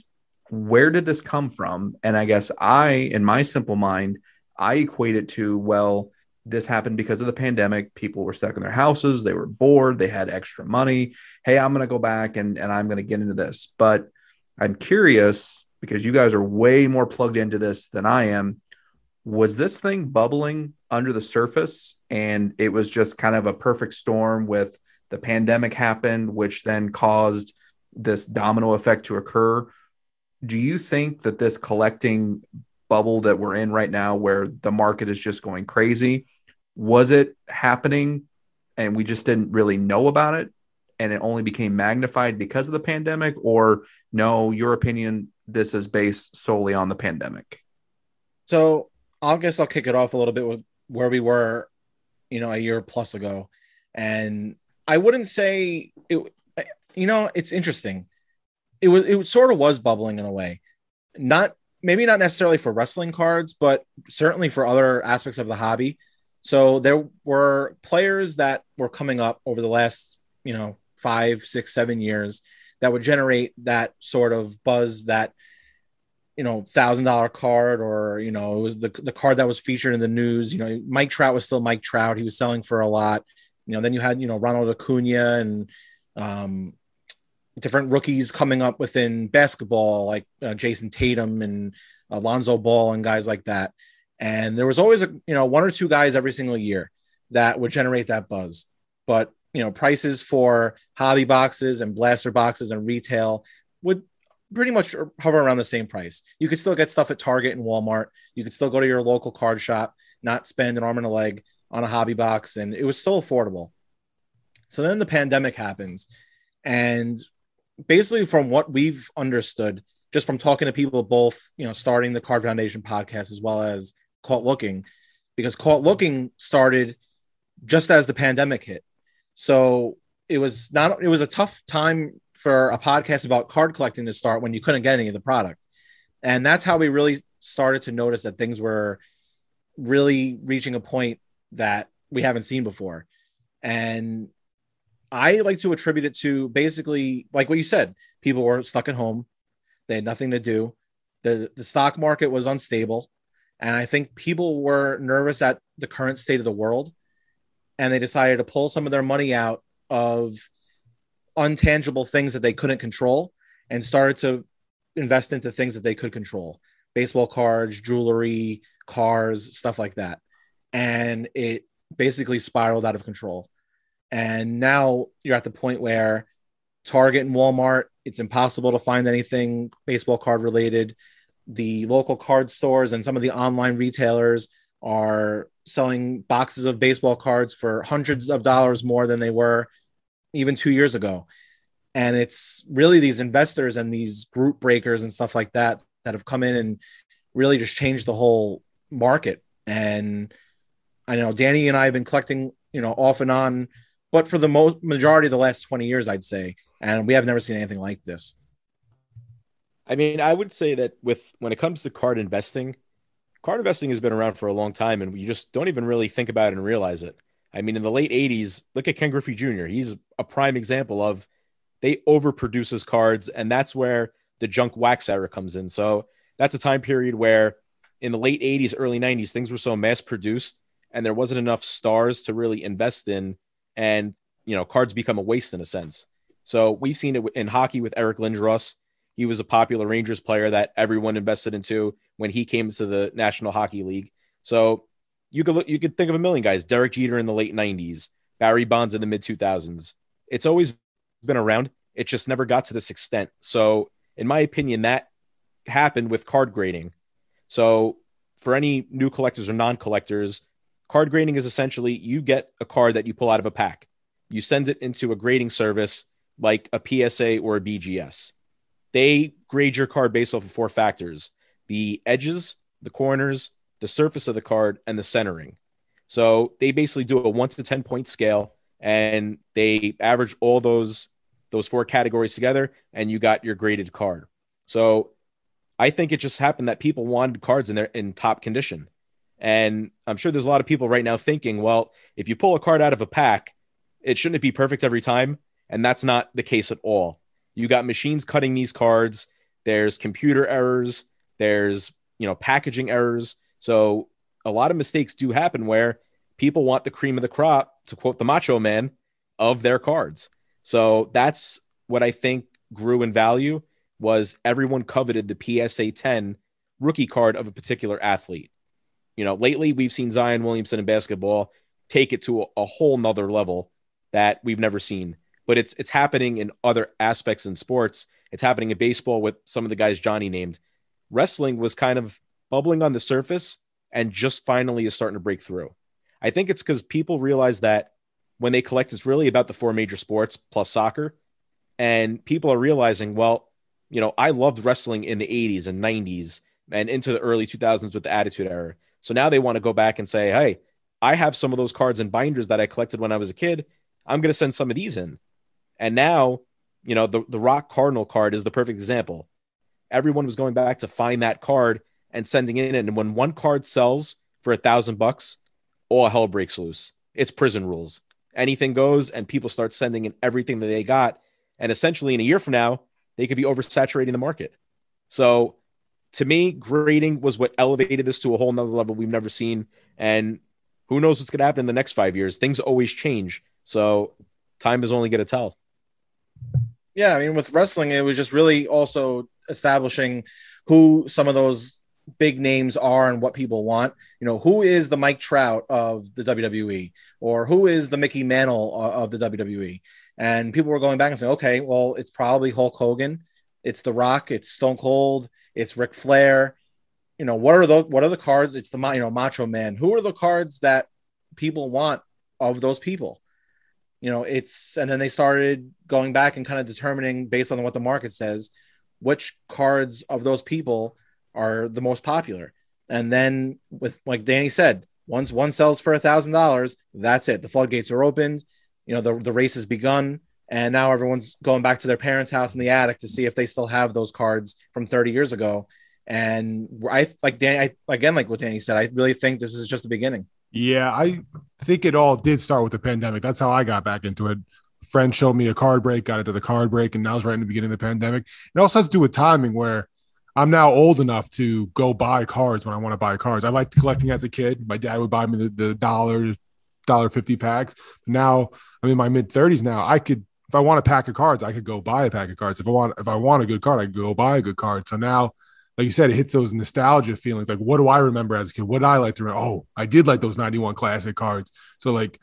where did this come from? And I guess I, in my simple mind, I equate it to, well, this happened because of the pandemic. People were stuck in their houses, they were bored, they had extra money. Hey, I'm going to go back and, and I'm going to get into this. But I'm curious because you guys are way more plugged into this than I am. Was this thing bubbling under the surface and it was just kind of a perfect storm with the pandemic happened, which then caused this domino effect to occur? do you think that this collecting bubble that we're in right now where the market is just going crazy was it happening and we just didn't really know about it and it only became magnified because of the pandemic or no your opinion this is based solely on the pandemic So I guess I'll kick it off a little bit with where we were, you know, a year plus ago. And I wouldn't say it, you know, it's interesting. It was, it sort of was bubbling in a way. Not, maybe not necessarily for wrestling cards, but certainly for other aspects of the hobby. So there were players that were coming up over the last, you know, five, six, seven years that would generate that sort of buzz that, you know, thousand dollar card or, you know, it was the, the card that was featured in the news. You know, Mike Trout was still Mike Trout. He was selling for a lot. You know, then you had, you know, Ronald Acuna and um, different rookies coming up within basketball, like uh, Jayson Tatum and Alonzo Ball and guys like that. And there was always a you know one or two guys every single year that would generate that buzz. But you know prices for hobby boxes and blaster boxes and retail would pretty much hover around the same price. You could still get stuff at Target and Walmart. You could still go to your local card shop, not spend an arm and a leg on a hobby box, and it was still affordable. So then the pandemic happens, and basically, from what we've understood, just from talking to people both, you know, starting the Card Foundation podcast as well as Caught Looking, because Caught Looking started just as the pandemic hit. So it was not it was a tough time for a podcast about card collecting to start when you couldn't get any of the product. And that's how we really started to notice that things were really reaching a point that we haven't seen before. And I like to attribute it to basically like what you said, people were stuck at home they had nothing to do. The, the stock market was unstable. And I think people were nervous at the current state of the world. And they decided to pull some of their money out of untangible things that they couldn't control and started to invest into things that they could control baseball cards, jewelry, cars, stuff like that. And it basically spiraled out of control. And now you're at the point where Target and Walmart it's impossible to find anything baseball card related. The local card stores and some of the online retailers are selling boxes of baseball cards for hundreds of dollars more than they were even two years ago. And it's really these investors and these group breakers and stuff like that that have come in and really just changed the whole market. And I know Danny and I have been collecting, you know, off and on, but for the most majority of the last 20 years, I'd say and we have never seen anything like this. I mean, I would say that with when it comes to card investing, card investing has been around for a long time, and you just don't even really think about it and realize it. I mean, in the late '80s, look at Ken Griffey Jr. He's a prime example of they overproduce his cards, and that's where the junk wax era comes in. So that's a time period where, in the late '80s, early '90s, things were so mass produced, and there wasn't enough stars to really invest in, and you know, cards become a waste in a sense. So we've seen it in hockey with Eric Lindros. He was a popular Rangers player that everyone invested into when he came to the National Hockey League. So you could look, you could think of a million guys. Derek Jeter in the late '90s, Barry Bonds in the mid 2000s. It's always been around. It just never got to this extent. So, in my opinion, that happened with card grading. So, for any new collectors or non-collectors, card grading is essentially you get a card that you pull out of a pack. You send it into a grading service like a PSA or a BGS. They grade your card based off of four factors the edges, the corners, the surface of the card, and the centering. So they basically do a one to 10 point scale and they average all those those four categories together and you got your graded card. So I think it just happened that people wanted cards in their in top condition. And I'm sure there's a lot of people right now thinking, well, if you pull a card out of a pack, it shouldn't be perfect every time. And that's not the case at all. You got machines cutting these cards. There's computer errors. There's, you know, packaging errors. So a lot of mistakes do happen where people want the cream of the crop, to quote the macho man, of their cards. So that's what I think grew in value was everyone coveted the PSA 10 rookie card of a particular athlete. You know, lately we've seen Zion Williamson in basketball take it to a, a whole nother level that we've never seen but it's it's happening in other aspects in sports. It's happening in baseball with some of the guys Johnny named. Wrestling was kind of bubbling on the surface and just finally is starting to break through. I think it's because people realize that when they collect, it's really about the four major sports plus soccer. And people are realizing, well, you know, I loved wrestling in the 80s and 90s and into the early 2000s with the Attitude Era. So now they want to go back and say, hey, I have some of those cards and binders that I collected when I was a kid. I'm going to send some of these in. And now, you know, the, the Rock Cardinal card is the perfect example. Everyone was going back to find that card and sending it in. And when one card sells for a thousand bucks, all hell breaks loose. It's prison rules. Anything goes, and people start sending in everything that they got. And essentially, in a year from now, they could be oversaturating the market. So, to me, grading was what elevated this to a whole nother level we've never seen. And who knows what's going to happen in the next five years? Things always change. So, time is only going to tell. Yeah, I mean, with wrestling, it was just really also establishing who some of those big names are and what people want. You know, who is the Mike Trout of the WWE or who is the Mickey Mantle uh, of the WWE? And people were going back and saying, okay, well, it's probably Hulk Hogan, it's The Rock, it's Stone Cold, it's Ric Flair. You know, what are the what are the cards? It's the you know Macho Man. Who are the cards that people want of those people? You know, it's and then they started going back and kind of determining based on what the market says which cards of those people are the most popular. And then with like Danny said, once one sells for a thousand dollars, that's it. The floodgates are opened. You know, the, the race has begun. And now everyone's going back to their parents' house in the attic to see if they still have those cards from 30 years ago. And I like Danny, I, again, like what Danny said, I really think this is just the beginning. Yeah, I think it all did start with the pandemic. That's how I got back into it. Friend showed me a card break, got into the card break, and now it's right in the beginning of the pandemic. It also has to do with timing where I'm now old enough to go buy cards when I want to buy cards. I liked collecting as a kid. My dad would buy me the, the dollar, dollar fifty packs. Now I'm in my mid 30s now. I could, if I want a pack of cards, I could go buy a pack of cards. If I want, if I want a good card, I could go buy a good card. So now, like you said, it hits those nostalgia feelings. Like, what do I remember as a kid? What did I like to remember? Oh, I did like those 91 classic cards. So like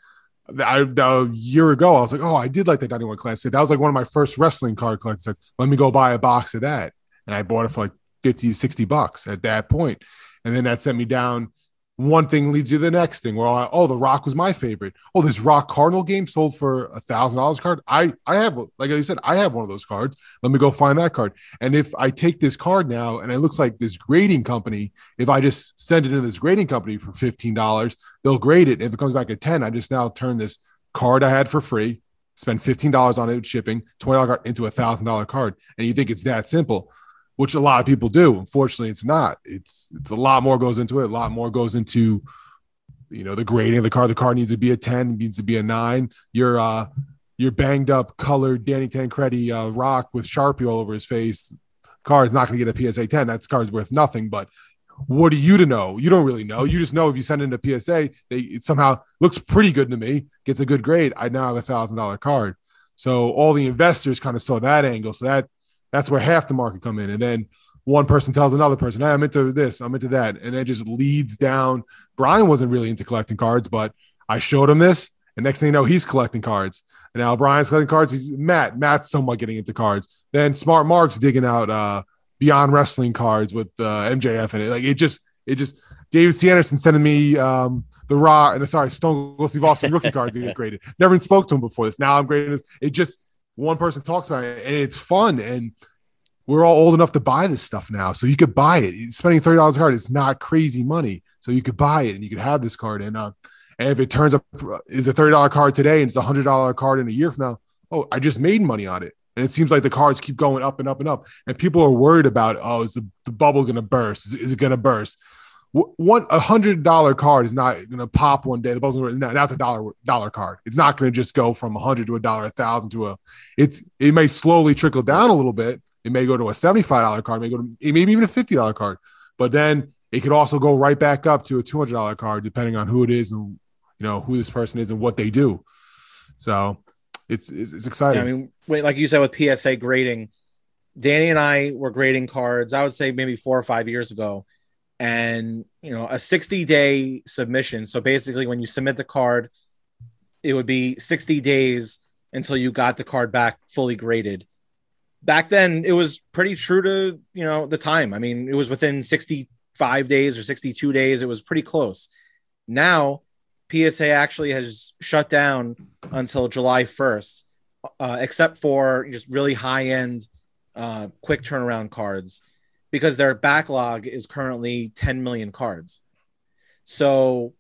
I, a year ago, I was like, oh, I did like that 91 classic. That was like one of my first wrestling card collections. Let me go buy a box of that and I bought it for like 50, 60 bucks at that point. And then that sent me down. One thing leads you to the next thing. Where I, oh, the Rock was my favorite. Oh, this Rock Cardinal game sold for a thousand dollars card. I I have like I said, I have one of those cards. Let me go find that card. And if I take this card now, and it looks like this grading company, if I just send it to this grading company for fifteen dollars, they'll grade it. If it comes back at ten, I just now turn this card I had for free, spend fifteen dollars on it shipping, twenty dollars into a thousand dollar card, and you think it's that simple which a lot of people do. Unfortunately, it's not. It's it's a lot more goes into it. A lot more goes into you know the grading of the car. The car needs to be a ten, needs to be a nine. Your uh your banged up colored Danny Tancredi uh, rock with Sharpie all over his face. Car is not going to get a PSA 10. That car's worth nothing. But what are you to know? You don't really know. You just know if you send in a PSA, they somehow looks pretty good to me, gets a good grade. I now have a thousand dollar card. So all the investors kind of saw that angle. So that that's where half the market come in. And then one person tells another person, hey, I'm into this, I'm into that. And it just leads down. Brian wasn't really into collecting cards, but I showed him this. And next thing you know, he's collecting cards. And now Brian's collecting cards. He's Matt. Matt's somewhat getting into cards. Then Smart Mark's digging out uh beyond wrestling cards with uh, MJF in it. Like it just, it just David C. Andersen sending me um, the Raw and sorry, Stone Cold Steve Austin rookie cards get graded. Never even spoke to him before this. Now I'm grading It just one person talks about it and it's fun and we're all old enough to buy this stuff now so you could buy it. Spending $30 a card is not crazy money so you could buy it and you could have this card and uh and if it turns up is a $30 card today and it's a $100 card in a year from now oh i just made money on it. And it seems like the cards keep going up and up and up and people are worried about oh is the, the bubble going to burst? Is, is it going to burst one a hundred dollar card is not going to pop one day. The bubble's going to that's a dollar dollar card. It's not going to just go from a hundred to a dollar, a thousand to a. It's it may slowly trickle down a little bit. It may go to a seventy five dollar card, may go to maybe even a fifty dollar card, but then it could also go right back up to a two hundred dollar card depending on who it is and you know who this person is and what they do. So it's it's, it's exciting. Yeah, I mean, wait, like you said with PSA grading, Danny and I were grading cards. I would say maybe four or five years ago and you know a 60 day submission. So basically when you submit the card it would be 60 days until you got the card back fully graded. Back then it was pretty true to you know the time. I mean it was within 65 days or 62 days. It was pretty close. Now psa actually has shut down until july 1st uh, except for just really high end uh, quick turnaround cards because their backlog is currently 10 million cards. So,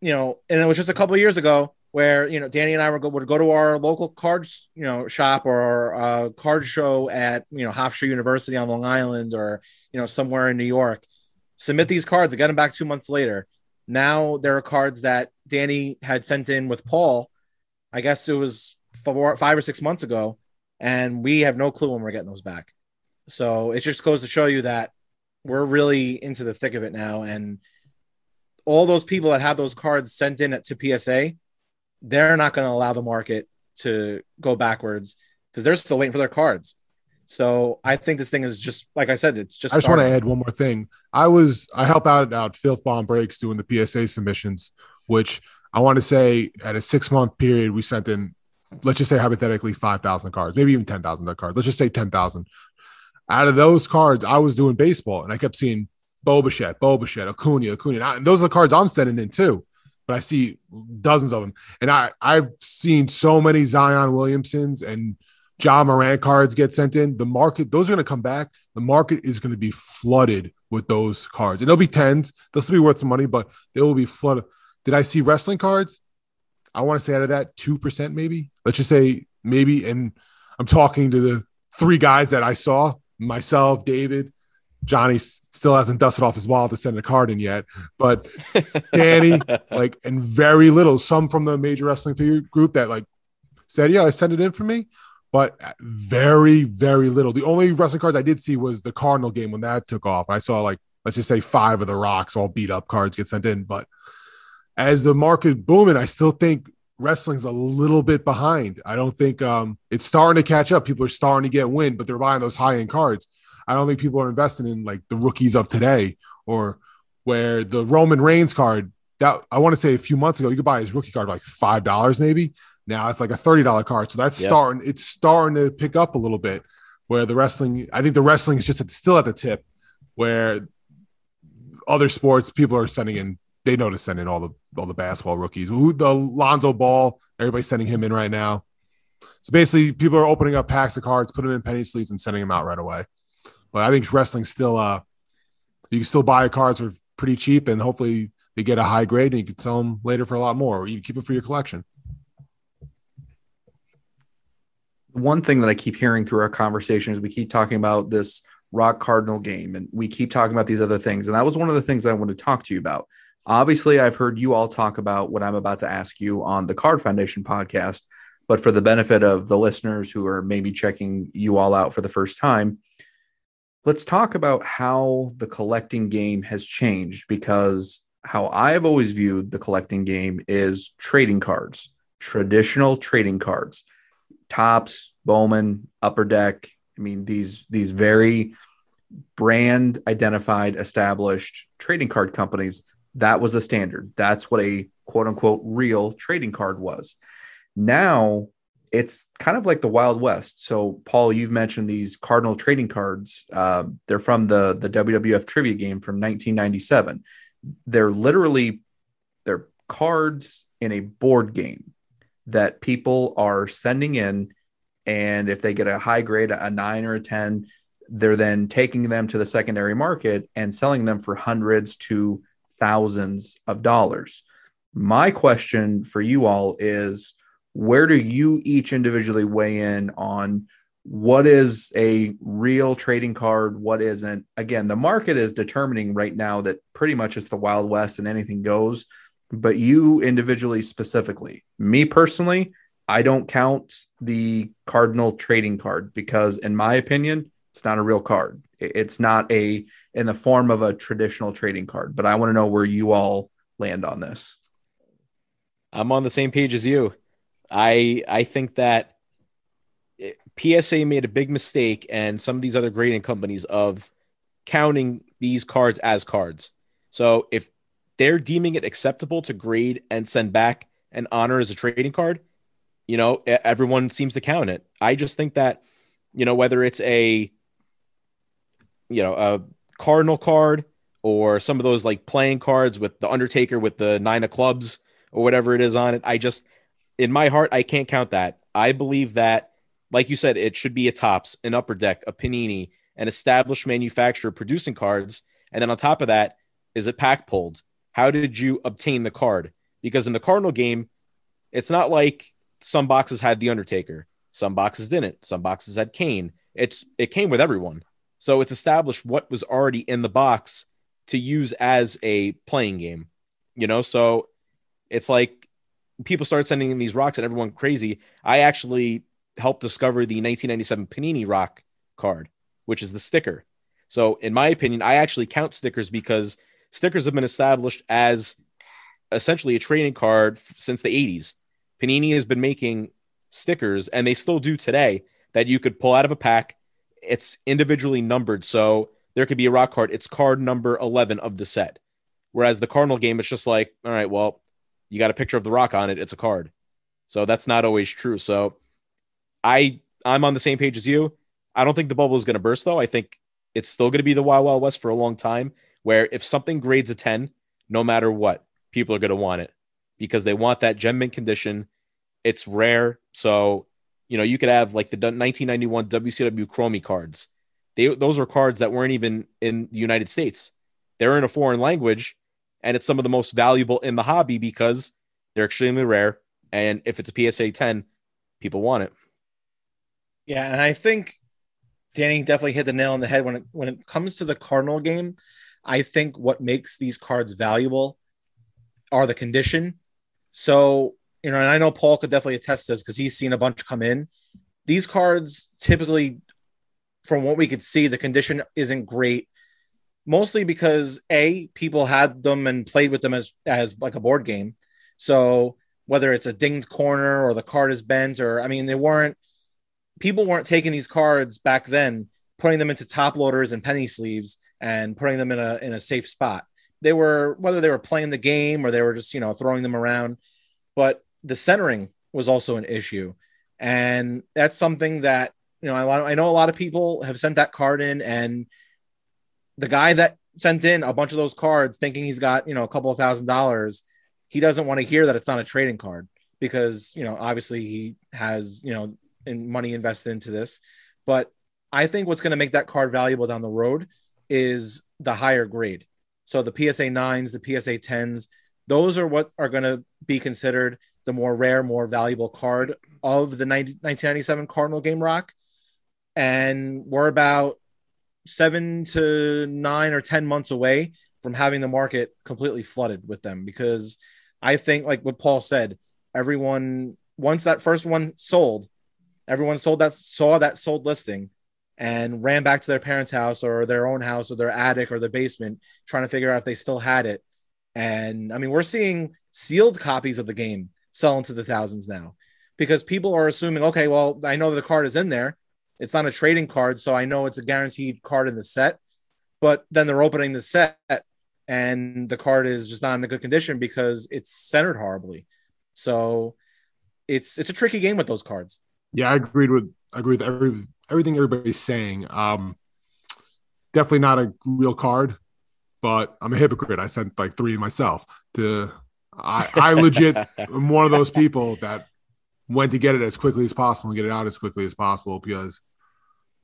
you know, and it was just a couple years ago where you know Danny and I would go, would go to our local cards you know shop or uh, card show at you know Hofstra University on Long Island or you know somewhere in New York, submit these cards, and get them back two months later. Now there are cards that Danny had sent in with Paul. I guess it was four, five or six months ago, and we have no clue when we're getting those back. So it just goes to show you that we're really into the thick of it now, and all those people that have those cards sent in to PSA, they're not going to allow the market to go backwards because they're still waiting for their cards. So I think this thing is just like I said, it's just. I just want to add one more thing. I was I help out out Filth Bomb Breaks doing the PSA submissions, which I want to say at a six month period we sent in, let's just say hypothetically five thousand cards, maybe even ten thousand cards. Let's just say ten thousand. Out of those cards, I was doing baseball, and I kept seeing Bo Bichette, Boba Acuna, Acuna, and those are the cards I'm sending in too. But I see dozens of them, and I I've seen so many Zion Williamsons and Ja Morant cards get sent in, the market, those are going to come back. The market is going to be flooded with those cards. And they'll be tens. They'll still be worth some money, but they will be flooded. Did I see wrestling cards? I want to say out of that, 2% maybe. Let's just say maybe. And I'm talking to the three guys that I saw myself, David, Johnny still hasn't dusted off his wallet to send a card in yet, but Danny, like, and very little, some from the major wrestling figure group that like said, Yeah, I sent it in for me but uh, very, very little. The only wrestling cards I did see was the Cardinal game when that took off. I saw like, let's just say five of the rocks all beat up cards get sent in. But as the market booming, I still think wrestling's a little bit behind. I don't think um, it's starting to catch up. People are starting to get wind, but they're buying those high end cards. I don't think people are investing in like the rookies of today or where the Roman Reigns card that I want to say a few months ago, you could buy his rookie card like five dollars maybe. Now it's like a $30 card. So that's starting, it's starting to pick up a little bit where the wrestling, I think the wrestling is just still at the tip where other sports people are sending in, they know to send in all the, all the basketball rookies. Who the Lonzo Ball, everybody's sending him in right now. So basically people are opening up packs of cards, putting them in penny sleeves and sending them out right away. But I think wrestling still, uh, you can still buy cards for pretty cheap and hopefully they get a high grade and you can sell them later for a lot more or you keep it for your collection. one thing that I keep hearing through our conversation is we keep talking about this Rock Cardinal game and we keep talking about these other things. And that was one of the things I wanted to talk to you about. Obviously, I've heard you all talk about what I'm about to ask you on the Card Foundation podcast. But for the benefit of the listeners who are maybe checking you all out for the first time, let's talk about how the collecting game has changed because how I've always viewed the collecting game is trading cards, traditional trading cards. Topps, Bowman, Upper Deck. I mean, these these very brand identified, established trading card companies. That was a standard. That's what a quote unquote real trading card was. Now it's kind of like the Wild West. So, Paul, you've mentioned these Cardinal trading cards. Uh, they're from the the WWF trivia game from 1997. They're literally they're cards in a board game that people are sending in. And if they get a high grade, a nine or a 10, they're then taking them to the secondary market and selling them for hundreds to thousands of dollars. My question for you all is where do you each individually weigh in on what is a real trading card what isn't again the market is determining right now that pretty much it's the wild west and anything goes but you individually specifically. Me personally, I don't count the Cardinal trading card because, in my opinion, it's not a real card. It's not a in the form of a traditional trading card. But I want to know where you all land on this. I'm on the same page as you. I I think that eh, PSA made a big mistake, and some of these other grading companies of counting these cards as cards. So if they're deeming it acceptable to grade and send back and honor as a trading card, you know, everyone seems to count it. I just think that, you know, whether it's a, you know, a Cardinal card or some of those like playing cards with the Undertaker with the nine of clubs or whatever it is on it, I just, in my heart, I can't count that. I believe that, like you said, it should be a Topps, an Upper Deck, a Panini, an established manufacturer producing cards. And then on top of that, is it pack pulled? how did you obtain the card? Because in the Cardinal game, it's not like some boxes had the Undertaker, some boxes didn't, some boxes had Kane. It's it came with everyone. So it's established what was already in the box to use as a playing game. You know, so it's like people started sending in these rocks and everyone crazy. I actually helped discover the 1997 Panini rock card, which is the sticker. So, in my opinion, I actually count stickers because stickers have been established as essentially a trading card since the 80s. Panini has been making stickers, and they still do today, that you could pull out of a pack. It's individually numbered. So, there could be a rock card. It's card number 11 of the set. Whereas the Cardinal game, it's just like, all right, well, you got a picture of the rock on it. It's a card. So that's not always true. So I I'm on the same page as you. I don't think the bubble is going to burst though. I think it's still going to be the Wild Wild West for a long time. Where if something grades a 10, no matter what, people are going to want it because they want that gem mint condition. It's rare. So, you know, you could have like the 1991 WCW Chromie cards. They, those are cards that weren't even in the United States. They're in a foreign language, and it's some of the most valuable in the hobby because they're extremely rare. And if it's a PSA 10, people want it. Yeah, and I think Danny definitely hit the nail on the head when it when it comes to the Cardinal game. I think what makes these cards valuable are the condition. So, you know, and I know Paul could definitely attest this because he's seen a bunch come in. These cards typically, from what we could see, the condition isn't great. Mostly because a people had them and played with them as as like a board game. So whether it's a dinged corner or the card is bent, or I mean, they weren't people weren't taking these cards back then, putting them into top loaders and penny sleeves and putting them in a in a safe spot. They were whether they were playing the game or they were just you know throwing them around, but the centering was also an issue, and that's something that you know I, I know a lot of people have sent that card in, and the guy that sent in a bunch of those cards thinking he's got you know a couple of thousand dollars, he doesn't want to hear that it's not a trading card because you know obviously he has you know and money invested into this. But I think what's going to make that card valuable down the road is the higher grade. So the PSA 9s, the PSA 10s, those are what are going to be considered the more rare, more valuable card of the 90, 1997 Cardinal Game Rock. And we're about seven to nine or 10 months away from having the market completely flooded with them because I think, like what Paul said, everyone, once that first one sold, everyone sold that saw that sold listing and ran back to their parents' house or their own house or their attic or their basement trying to figure out if they still had it. And I mean, we're seeing sealed copies of the game sell into the thousands now because people are assuming, okay, well, I know the card is in there. It's not a trading card, so I know it's a guaranteed card in the set. But then they're opening the set and the card is just not in a good condition because it's centered horribly. So it's it's a tricky game with those cards. Yeah, I agreed with I agree with every everything everybody's saying. Um, definitely not a real card, but I'm a hypocrite. I sent like three myself. To I, I legit am one of those people that went to get it as quickly as possible and get it out as quickly as possible because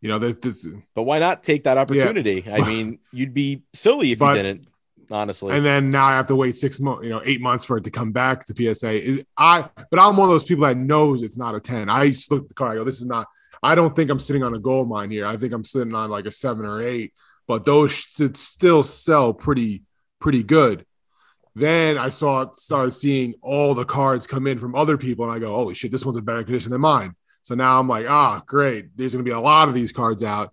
you know this. But why not take that opportunity? Yeah. I mean, you'd be silly if but, you didn't honestly. And then now I have to wait six months, you know, eight months for it to come back to PSA. Is I, but I'm one of those people that knows it's not a 10. I just look at the car I go, this is not, I don't think I'm sitting on a gold mine here. I think I'm sitting on like a seven or eight, but those should still sell pretty, pretty good. Then I saw started seeing all the cards come in from other people, and I go, holy shit, this one's a better condition than mine. So now I'm like, ah, great. There's gonna be a lot of these cards out.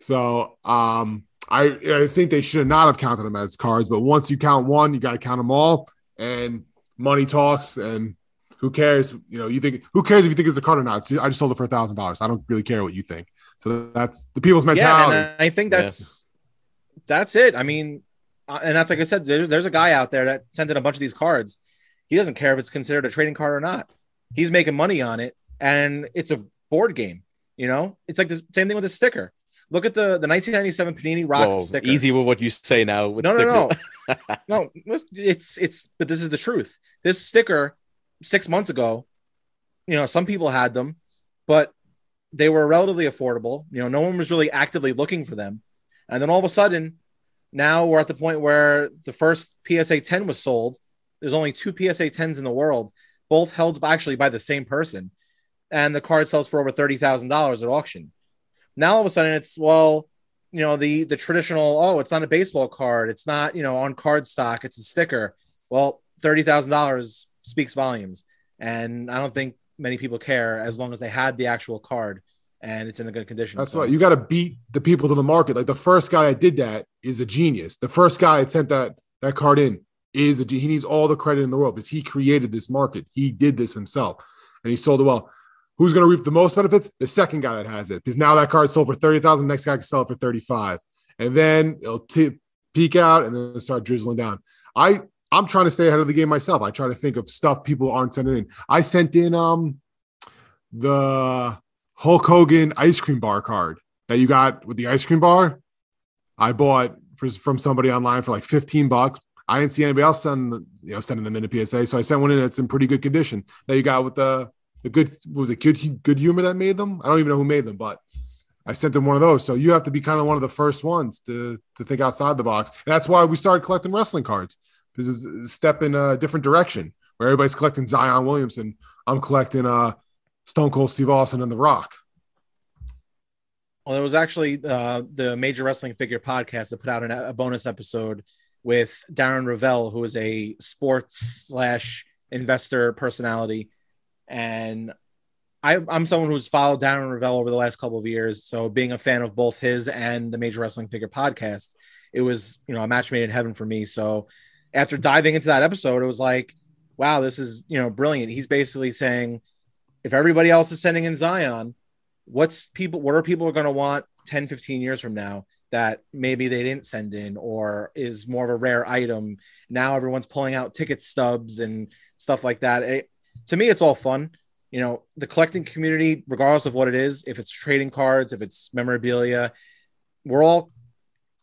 So um I I think they should not have counted them as cards, but once you count one, you got to count them all, and money talks. And who cares? You know, you think who cares if you think it's a card or not? I just sold it for a thousand dollars. I don't really care what you think. So that's the people's mentality. Yeah, I think that's yeah. that's it. I mean, Uh, and that's like I said. There's there's a guy out there that sent in a bunch of these cards. He doesn't care if it's considered a trading card or not. He's making money on it, and it's a board game. You know, it's like the same thing with the sticker. Look at the the 1997 Panini Rock Whoa, sticker. Easy with what you say now. no, no, no, no. It's it's but this is the truth. This sticker six months ago, you know, some people had them, but they were relatively affordable. You know, no one was really actively looking for them, and then all of a sudden, now we're at the point where the first PSA 10 was sold. There's only two PSA 10s in the world, both held actually by the same person, and the card sells for over thirty thousand dollars at auction. Now all of a sudden it's well, you know, the the traditional, oh, it's not a baseball card, it's not, you know, on card stock, it's a sticker. Well, thirty thousand dollars speaks volumes, and I don't think many people care as long as they had the actual card and it's in a good condition. That's So- why you got to beat the people to the market. Like the first guy that did that is a genius. The first guy that sent that that card in is a he needs all the credit in the world because he created this market. He did this himself, and he sold it well. Who's going to reap the most benefits? The second guy that has it, because now that card sold for thirty thousand. Next guy can sell it for thirty five, and then it'll t- peak out and then it'll start drizzling down. I I'm trying to stay ahead of the game myself. I try to think of stuff people aren't sending in. I sent in um the Hulk Hogan ice cream bar card that you got with the ice cream bar. I bought for, from somebody online for like 15 bucks. I didn't see anybody else send, you know, sending them in a PSA. So I sent one in that's in pretty good condition that you got with the, the good, was it good, good humor that made them? I don't even know who made them, but I sent them one of those. So you have to be kind of one of the first ones to, to think outside the box. And that's why we started collecting wrestling cards. This is a step in a different direction where everybody's collecting Zion Williamson. I'm collecting, uh, Stone Cold Steve Austin and The Rock. Well, it was actually uh, the Major Wrestling Figure podcast that put out an, a bonus episode with Darren Rovell, who is a sports slash investor personality, and I, I'm someone who's followed Darren Rovell over the last couple of years. So, being a fan of both his and the Major Wrestling Figure podcast, it was you know a match made in heaven for me. So, after diving into that episode, it was like, wow, this is you know brilliant. He's basically saying, if everybody else is sending in Zion, what's people what are people going to want 10 15 years from now that maybe they didn't send in or is more of a rare item? Now everyone's pulling out ticket stubs and stuff like that. It, to me it's all fun. You know the collecting community regardless of what it is if it's trading cards if it's memorabilia we're all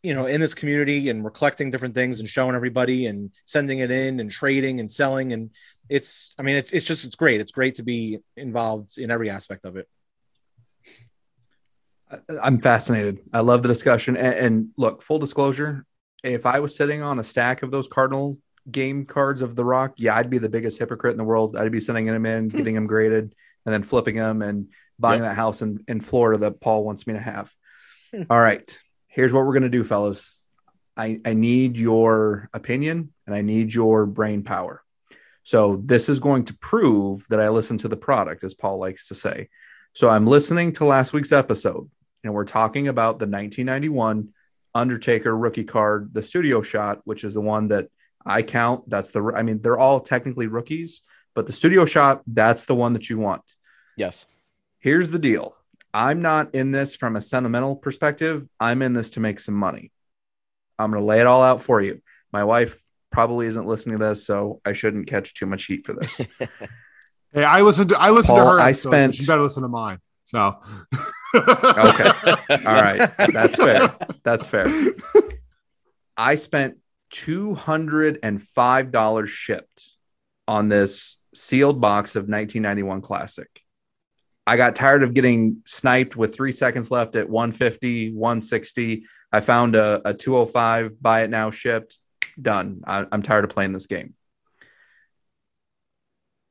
you know in this community and we're collecting different things and showing everybody and sending it in and trading and selling and it's i mean it's, it's just it's great it's great to be involved in every aspect of it I'm fascinated. I love the discussion. And, and look, full disclosure, if I was sitting on a stack of those Cardinal game cards of The Rock, yeah, I'd be the biggest hypocrite in the world. I'd be sending them in, hmm. getting them graded, and then flipping them and buying that house in, in Florida that Paul wants me to have. Hmm. All right. Here's what we're going to do, fellas. I, I need your opinion and I need your brain power. So this is going to prove that I listen to the product, as Paul likes to say. So I'm listening to last week's episode and we're talking about the 1991 Undertaker rookie card, the studio shot, which is the one that I count. That's the, I mean, they're all technically rookies, but the studio shot, that's the one that you want. Yes. Here's the deal I'm not in this from a sentimental perspective. I'm in this to make some money. I'm going to lay it all out for you. My wife probably isn't listening to this, so I shouldn't catch too much heat for this. Hey, I listened to I listened Paul, to her. I episode, so spent- she better listen to mine. So Okay. All right. That's fair. That's fair. I spent $205 shipped on this sealed box of 1991 Classic. I got tired of getting sniped with three seconds left at 150, 160. I found a, a 205, buy it now, shipped, done. I, I'm tired of playing this game.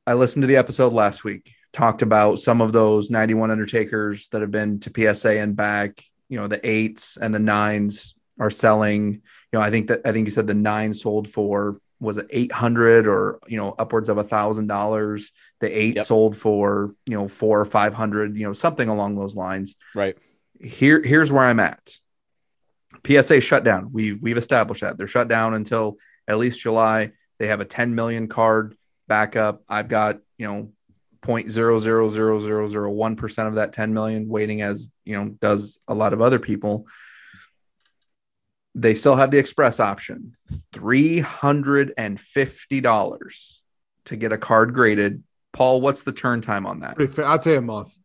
I listened to the episode last week, talked about some of those 91 Undertakers that have been to PSA and back. You know, the eights and the nines are selling. You know, I think that I think you said the nine sold for was it 800 or you know upwards of a thousand dollars. The eight Yep. sold for you know four or five hundred. You know, something along those lines. Right. Here, here's where I'm at. PSA shut down. We've we've established that they're shut down until at least July. They have a 10 million card backup. I've got you know 0.0000001 percent of that 10 million waiting as you know does a lot of other people. They still have the express option, three hundred and fifty dollars to get a card graded. Paul, what's the turn time on that? I'd say a month.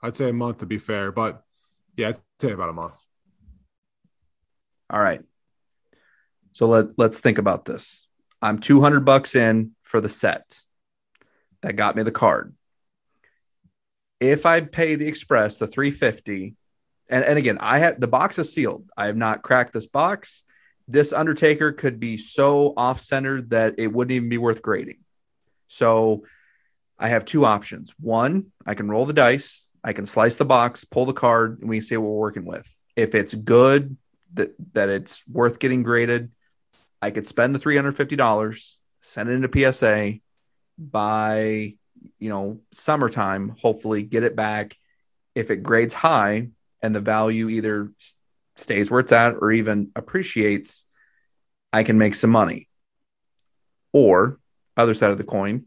I'd say a month to be fair, but yeah, I'd say about a month. All right. So let let's think about this. I'm 200 bucks in for the set. That got me the card. If I pay the express the 350 and and again, I have the box is sealed. I have not cracked this box. This Undertaker could be so off-centered that it wouldn't even be worth grading. So I have two options. One, I can roll the dice, I can slice the box, pull the card, and we see what we're working with. If it's good, that that it's worth getting graded, I could spend the three hundred fifty dollars, send it into PSA by you know summertime. Hopefully, get it back. If it grades high and the value either stays where it's at or even appreciates, I can make some money. Or other side of the coin,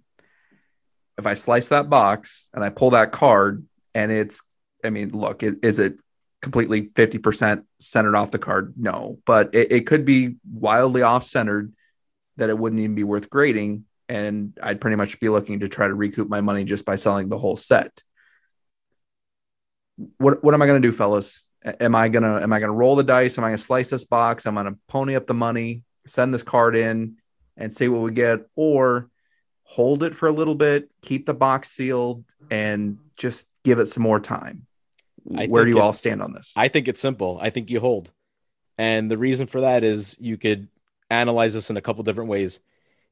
if I slice that box and I pull that card and it's, I mean, look, is, is it completely 50% centered off the card? No, but it, it could be wildly off centered that it wouldn't even be worth grading. And I'd pretty much be looking to try to recoup my money just by selling the whole set. What, what am I going to do, fellas? Am I gonna am I gonna roll the dice? Am I gonna slice this box? I'm gonna pony up the money, send this card in, and see what we get, or hold it for a little bit, keep the box sealed, and just give it some more time. I Where do you all stand on this? I think it's simple. I think you hold. And the reason for that is you could analyze this in a couple different ways.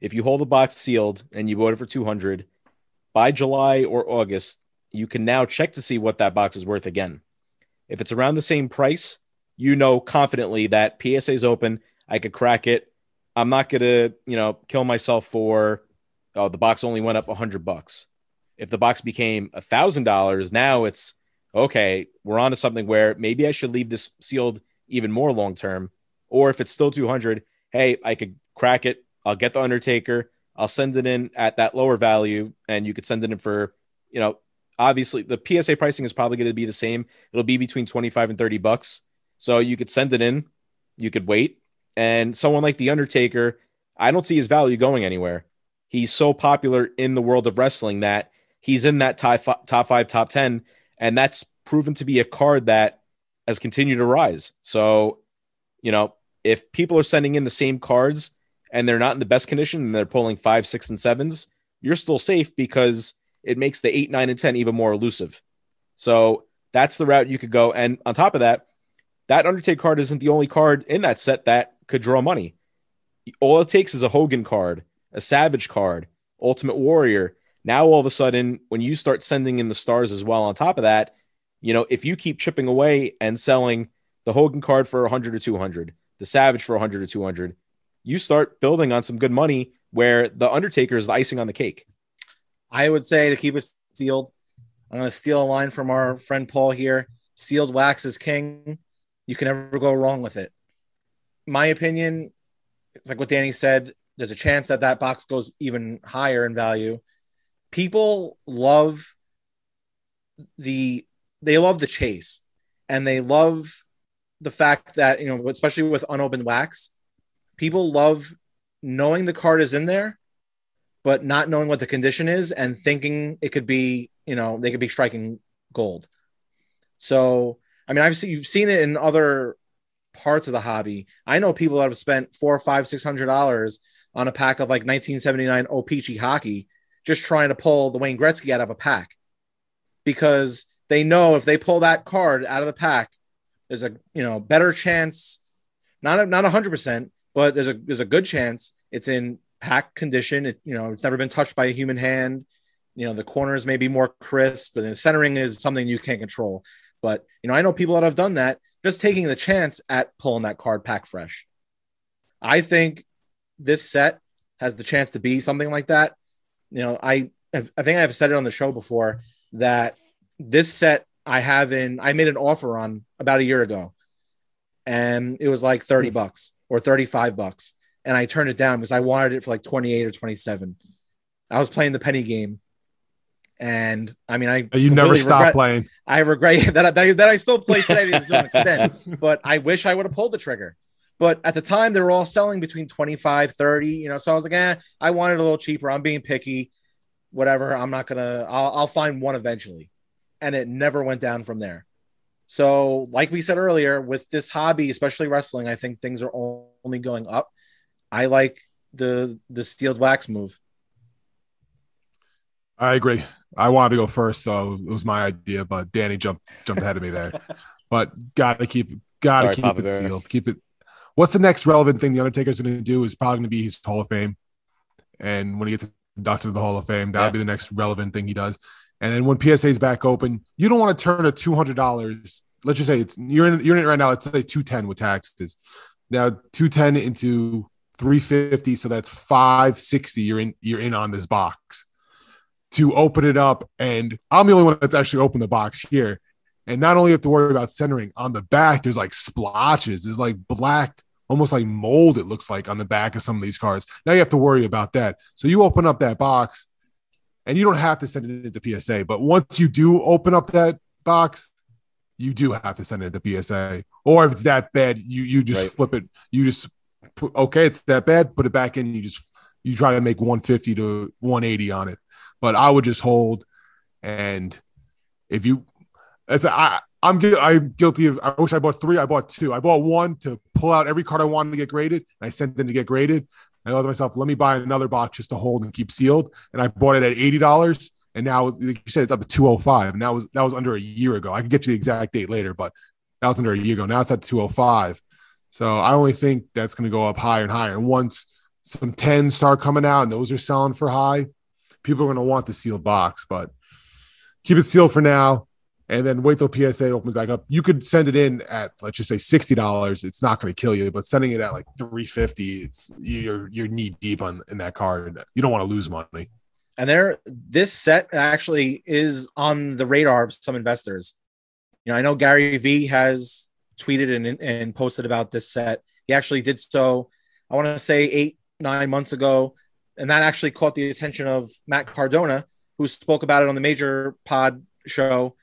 If you hold the box sealed and you bought it for 200, by July or August, you can now check to see what that box is worth again. If it's around the same price, you know confidently that PSA is open. I could crack it. I'm not going to, you know, kill myself for oh, the box only went up 100 bucks. If the box became $1,000, now it's okay, we're on to something where maybe I should leave this sealed even more long term. Or if it's still 200, hey, I could crack it. I'll get the Undertaker. I'll send it in at that lower value, and you could send it in for, you know, obviously the PSA pricing is probably going to be the same. It'll be between 25 and 30 bucks. So you could send it in, you could wait. And someone like The Undertaker, I don't see his value going anywhere. He's so popular in the world of wrestling that he's in that top five, top 10 and that's proven to be a card that has continued to rise. So, you know, if people are sending in the same cards and they're not in the best condition and they're pulling five, six, and sevens, you're still safe because it makes the eight, nine, and 10 even more elusive. So that's the route you could go. And on top of that, that Undertake card isn't the only card in that set that could draw money. All it takes is a Hogan card, a Savage card, Ultimate Warrior. Now, all of a sudden, when you start sending in the stars as well, on top of that, you know, if you keep chipping away and selling the Hogan card for 100 or 200, the Savage for 100 or 200, you start building on some good money where the Undertaker is the icing on the cake. I would say to keep it sealed. I'm going to steal a line from our friend Paul here. Sealed wax is king. You can never go wrong with it. My opinion, it's like what Danny said. There's a chance that that box goes even higher in value. People love the they love the chase, and they love the fact that you know, especially with unopened wax, people love knowing the card is in there but not knowing what the condition is and thinking it could be, you know, they could be striking gold. So, I mean, I've seen you've seen it in other parts of the hobby. I know people that have spent four, five, six hundred dollars on a pack of like 1979 O-Pee-Chee hockey, just trying to pull the Wayne Gretzky out of a pack because they know if they pull that card out of the pack, there's a you know better chance, not not hundred percent, but there's a there's a good chance it's in pack condition. It, you know, it's never been touched by a human hand. You know, the corners may be more crisp, but the centering is something you can't control. But you know, I know people that have done that, just taking the chance at pulling that card pack fresh. I think this set has the chance to be something like that. You know, I I think I've said it on the show before that this set I have in I made an offer on about a year ago, and it was like thirty hmm. bucks or thirty five bucks and I turned it down because I wanted it for like 28 or 27. I was playing the penny game. And I mean, I You never stop regret- playing. I regret that, that, that I still play today to some extent, but I wish I would have pulled the trigger. But at the time, they were all selling between 25, 30, you know. So I was like, eh, I wanted a little cheaper. I'm being picky, whatever. I'm not gonna, I'll, I'll find one eventually. And it never went down from there. So, like we said earlier, with this hobby, especially wrestling, I think things are only going up. I like the the sealed wax move. I agree. I wanted to go first, so it was my idea, but Danny jumped jumped ahead of me there. But gotta keep gotta Sorry, keep Papa it Bear. sealed. Keep it. What's the next relevant thing the Undertaker's going to do? Is probably going to be his Hall of Fame, and when he gets inducted to the Hall of Fame, that'll Yeah. be the next relevant thing he does. And then when PSA's back open, you don't want to turn a two hundred dollars. Let's just say it's you're in you're in it right now. Let's say two ten with taxes. Now two ten into 350. So that's 560. You're in, you're in on this box to open it up. And I'm the only one that's actually opened the box here. And not only have to worry about centering on the back, there's like splotches, there's like black, almost like mold, it looks like on the back of some of these cards. Now you have to worry about that. So you open up that box and you don't have to send it into PSA. But once you do open up that box, you do have to send it to PSA. Or if it's that bad, you you just Right. flip it. You just put, okay, it's that bad. Put it back in. You just you try to make 150 to 180 on it. But I would just hold. And if you, it's I I'm gui- I'm guilty of. I wish I bought three. I bought two. I bought one to pull out every card I wanted to get graded. And I sent in to get graded. I thought to myself, let me buy another box just to hold and keep sealed. And I bought it at eighty dollars. And now, like you said, it's up to two hundred five. And that was that was under a year ago. I can get you the exact date later, but that was under a year ago. Now it's at two hundred five. So I only think that's going to go up higher and higher. And once some tens start coming out and those are selling for high, people are going to want the sealed box. But keep it sealed for now, and then wait till PSA opens back up. You could send it in at let's just say sixty dollars. It's not going to kill you, but sending it at like three fifty, it's you're you're knee deep on in that card. You don't want to lose money. And there, this set actually is on the radar of some investors. You know, I know Gary Vee has tweeted and, and posted about this set. He actually did so, I want to say eight, nine months ago. And that actually caught the attention of Matt Cardona, who spoke about it on the major pod show.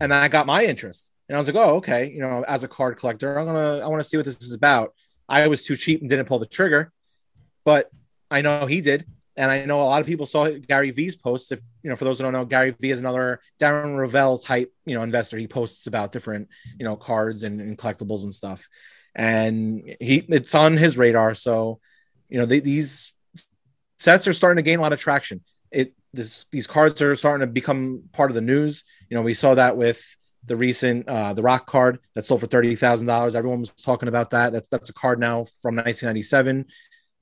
And that got my interest. And I was like, oh, okay. You know, as a card collector, I'm to, I want to see what this is about. I was too cheap and didn't pull the trigger, but I know he did. And I know a lot of people saw Gary Vee's posts. If you know, for those who don't know, Gary V is another Darren Rovell type, you know, investor. He posts about different, you know, cards and, and collectibles and stuff. And he it's on his radar. So, you know, they, these sets are starting to gain a lot of traction. It this these cards are starting to become part of the news. You know, we saw that with the recent uh the rock card that sold for thirty thousand dollars. Everyone was talking about that. That's that's a card now from 1997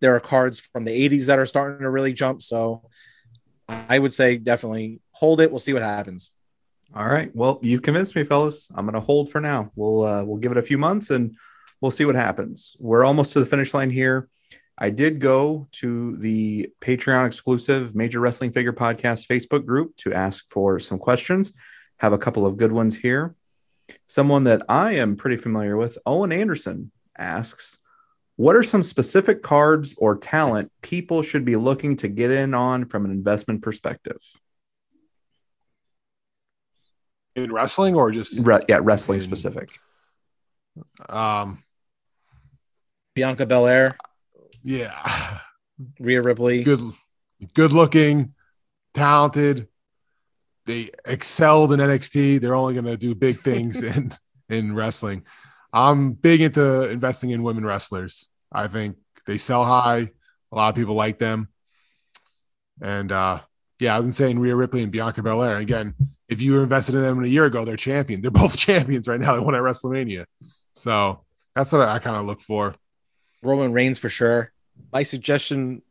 there are cards from the 80s that are starting to really jump. So I would say definitely hold it. We'll see what happens. All right. Well, you've convinced me, fellas. I'm going to hold for now. We'll uh, we'll give it a few months and we'll see what happens. We're almost to the finish line here. I did go to the Patreon exclusive Major Wrestling Figure Podcast Facebook group to ask for some questions. Have a couple of good ones here. Someone that I am pretty familiar with, Owen Anderson, asks, "What are some specific cards or talent people should be looking to get in on from an investment perspective?" In wrestling or just Re- yeah, wrestling In- specific. um Bianca Belair, yeah. Rhea Ripley. good good looking, talented. They excelled in NXT. They're only gonna do big things in in wrestling. I'm big into investing in women wrestlers. I think they sell high. A lot of people like them. And uh yeah, I've been saying Rhea Ripley and Bianca Belair. Again, if you were invested in them a year ago, they're champion. They're both champions right now. They won at WrestleMania. So that's what I, I kind of look for. Roman Reigns for sure. My suggestion,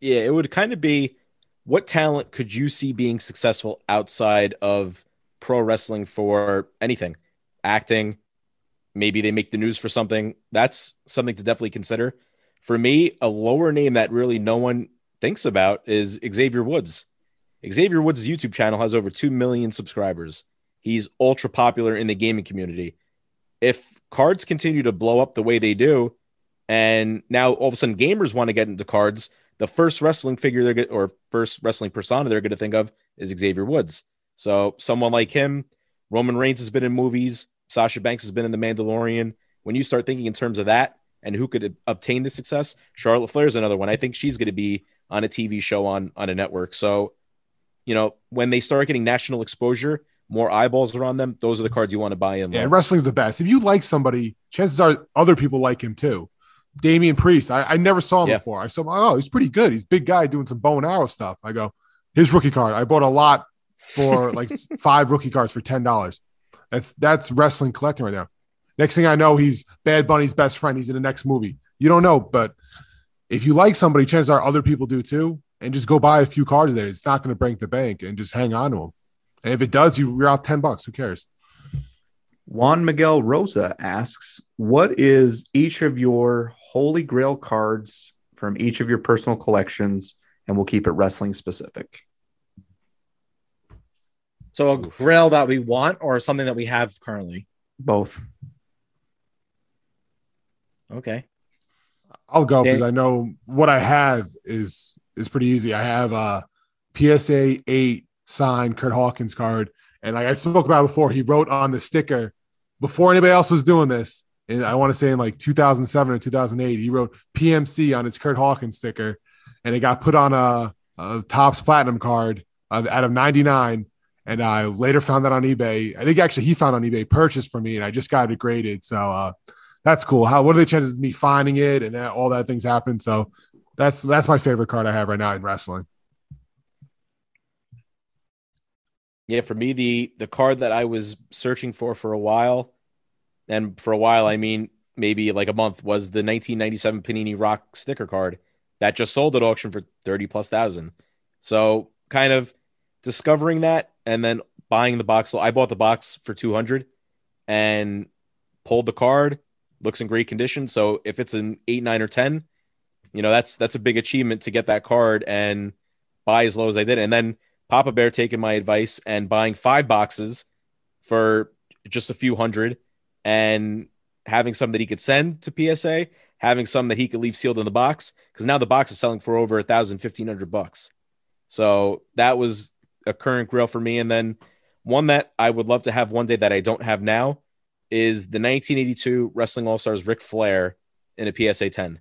yeah, it would kind of be what talent could you see being successful outside of pro wrestling for anything? Acting, maybe they make the news for something. That's something to definitely consider. For me, a lower name that really no one thinks about is Xavier Woods. Xavier Woods' YouTube channel has over 2 million subscribers. He's ultra popular in the gaming community. If cards continue to blow up the way they do, and now all of a sudden gamers want to get into cards, the first wrestling figure they're get, or first wrestling persona they're going to think of is Xavier Woods. So someone like him, Roman Reigns has been in movies, Sasha Banks has been in The Mandalorian. When you start thinking in terms of that and who could obtain the success, Charlotte Flair is another one. I think she's going to be on a TV show on on a network. So, you know, when they start getting national exposure, more eyeballs are on them. Those are the cards you want to buy in. Yeah, wrestling's the best. If you like somebody, chances are other people like him too. Damian Priest, I, I never saw him Yeah. before. I saw him, oh, he's pretty good. He's a big guy doing some bow and arrow stuff. I go, his rookie card. I bought a lot for like five rookie cards for ten dollars. That's that's wrestling collecting right now. Next thing I know, he's Bad Bunny's best friend. He's in the next movie. You don't know, but if you like somebody, chances are other people do too. And just go buy a few cards there. It's not going to break the bank, and just hang on to them. And if it does, you, you're out ten bucks. Who cares? Juan Miguel Rosa asks, "What is each of your holy grail cards from each of your personal collections, and we'll keep it wrestling specific. So a grail that we want or something that we have currently. Both. Okay. I'll go because I know what I have is is pretty easy. I have a PSA eight signed Kurt Hawkins card, and like I spoke about before, he wrote on the sticker before anybody else was doing this. And I want to say in like 2007 or 2008, he wrote PMC on his Kurt Hawkins sticker, and it got put on a, a Topps Platinum card of, out of 99. And I later found that on eBay. I think actually he found on eBay, purchased for me, and I just got it graded. So uh, that's cool. How what are the chances of me finding it and all that things happen? So that's that's my favorite card I have right now in wrestling. Yeah, for me, the the card that I was searching for for a while, and for a while I mean maybe like a month, was the 1997 Panini Rock sticker card that just sold at auction for 30 plus thousand. So kind of discovering that and then buying the box. I bought the box for 200 and pulled the card. Looks in great condition. So if it's an eight, nine, or 10, you know, that's that's a big achievement to get that card and buy as low as I did. And then Papa Bear taking my advice and buying five boxes for just a few hundred and having some that he could send to PSA, having some that he could leave sealed in the box because now the box is selling for over a thousand, fifteen hundred bucks. So that was a current grail for me. And then one that I would love to have one day that I don't have now is the 1982 Wrestling All Stars Ric Flair in a PSA 10,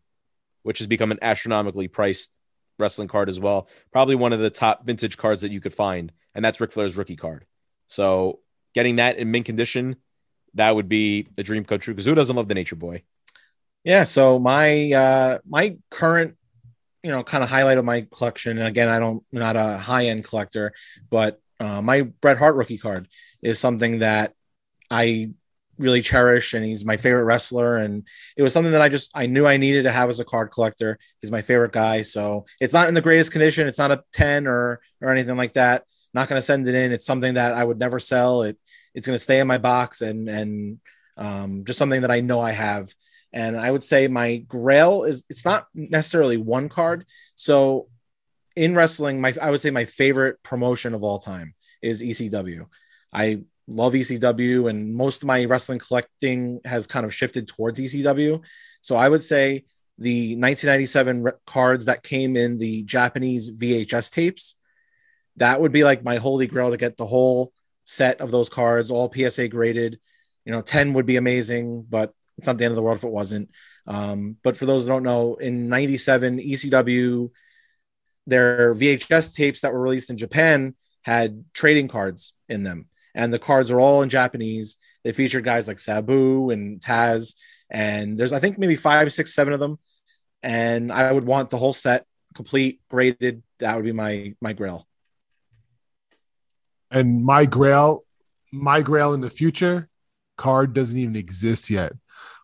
which has become an astronomically priced wrestling card as well. Probably one of the top vintage cards that you could find, and that's Ric Flair's rookie card. So getting that in mint condition, that would be a dream come true. Because who doesn't love the Nature Boy? Yeah. So my uh my current, you know, kind of highlight of my collection, and again, I don't I'm not a high end collector, but uh, my Bret Hart rookie card is something that I really cherish, and he's my favorite wrestler, and it was something that I just I knew I needed to have as a card collector. He's my favorite guy, so it's not in the greatest condition. It's not a ten or or anything like that. Not going to send it in. It's something that I would never sell. It it's going to stay in my box and and um, just something that I know I have. And I would say my grail is it's not necessarily one card. So in wrestling, my I would say my favorite promotion of all time is ECW. I love ECW, and most of my wrestling collecting has kind of shifted towards ECW. So I would say the 1997 re- cards that came in the Japanese VHS tapes, that would be like my holy grail to get the whole set of those cards, all PSA graded. You know, 10 would be amazing, but it's not the end of the world if it wasn't. Um, but for those who don't know, in 97, ECW, their VHS tapes that were released in Japan had trading cards in them. And the cards are all in Japanese. They featured guys like Sabu and Taz. And there's, I think, maybe five, six, seven of them. And I would want the whole set complete, graded. That would be my my grail. And my grail, my grail in the future card doesn't even exist yet.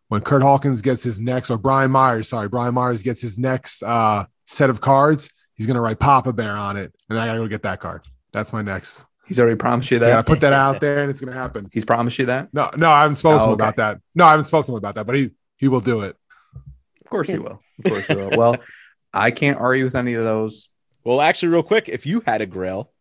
When Kurt Hawkins gets his next, or Brian Myers, sorry, Brian Myers gets his next uh, set of cards, he's gonna write Papa Bear on it, and I gotta go get that card. That's my next. He's already promised you that. Yeah, I put that out there, and it's gonna happen. He's promised you that. No, no, I haven't spoken to Oh, him okay. about that. No, I haven't spoken to him about that, but he he will do it. Of course he will. Of course he will. Well, I can't argue with any of those. Well, actually, real quick, if you had a grail,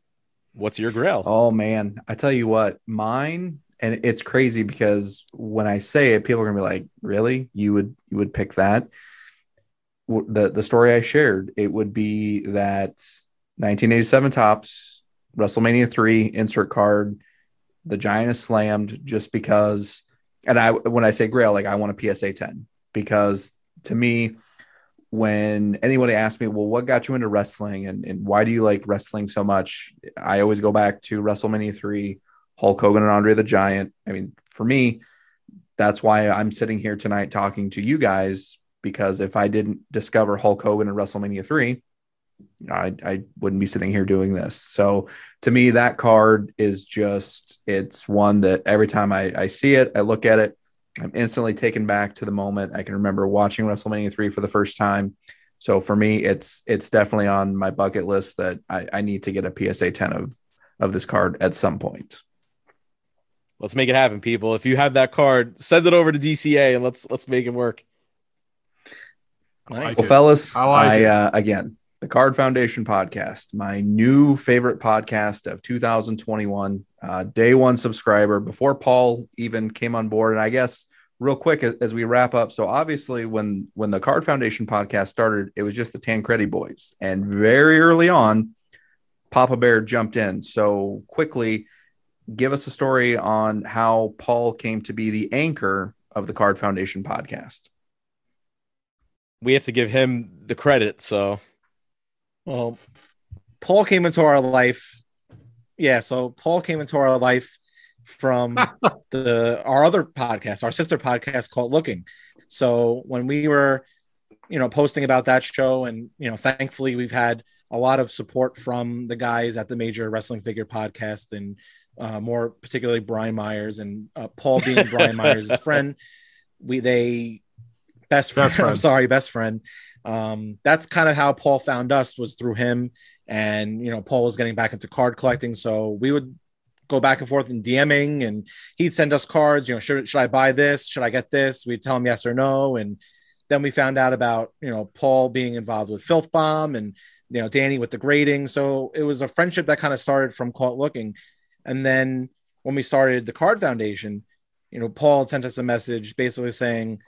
what's your grail? Oh man, I tell you what, mine and it's crazy because when I say it, people are gonna be like, "Really? You would you would pick that?" The the story I shared, it would be that 1987 Topps WrestleMania three insert card, the giant is slammed just because. And I when I say Grail, like I want a PSA 10 because to me, when anybody asks me, well, what got you into wrestling and, and why do you like wrestling so much? I always go back to WrestleMania 3, Hulk Hogan and Andre the Giant. I mean, for me, that's why I'm sitting here tonight talking to you guys because if I didn't discover Hulk Hogan in WrestleMania 3, I, I wouldn't be sitting here doing this. So to me, that card is just, it's one that every time I, I see it, I look at it, I'm instantly taken back to the moment. I can remember watching WrestleMania 3 for the first time. So for me, it's it's definitely on my bucket list that I, I need to get a PSA 10 of of this card at some point. Let's make it happen, people. If you have that card, send it over to DCA and let's let's make it work. Nice. Well, fellas, I like I, uh, again the Card Foundation podcast, my new favorite podcast of 2021, uh, day one subscriber before Paul even came on board, and I guess real quick as, we wrap up. So obviously, when when the Card Foundation podcast started, it was just the Tancredi boys, and very early on, Papa Bear jumped in. So quickly, give us a story on how Paul came to be the anchor of the Card Foundation podcast. We have to give him the credit. So Well, Paul came into our life. Yeah, so Paul came into our life from the our other podcast, our sister podcast called Looking. So when we were, you know, posting about that show, and you know, thankfully we've had a lot of support from the guys at the Major Wrestling Figure Podcast, and uh, more particularly Brian Myers and uh, Paul being Brian Myers' friend. We they best friend. Best friend. I'm sorry, best friend. Um, that's kind of how Paul found us was through him. And you know, Paul was getting back into card collecting, so we would go back and forth in DMing, and he'd send us cards. You know, should should I buy this? Should I get this? We'd tell him yes or no, and then we found out about you know Paul being involved with Filth Bomb and you know Danny with the grading. So it was a friendship that kind of started from Caught Looking, and then when we started the Card Foundation, you know, Paul sent us a message basically saying,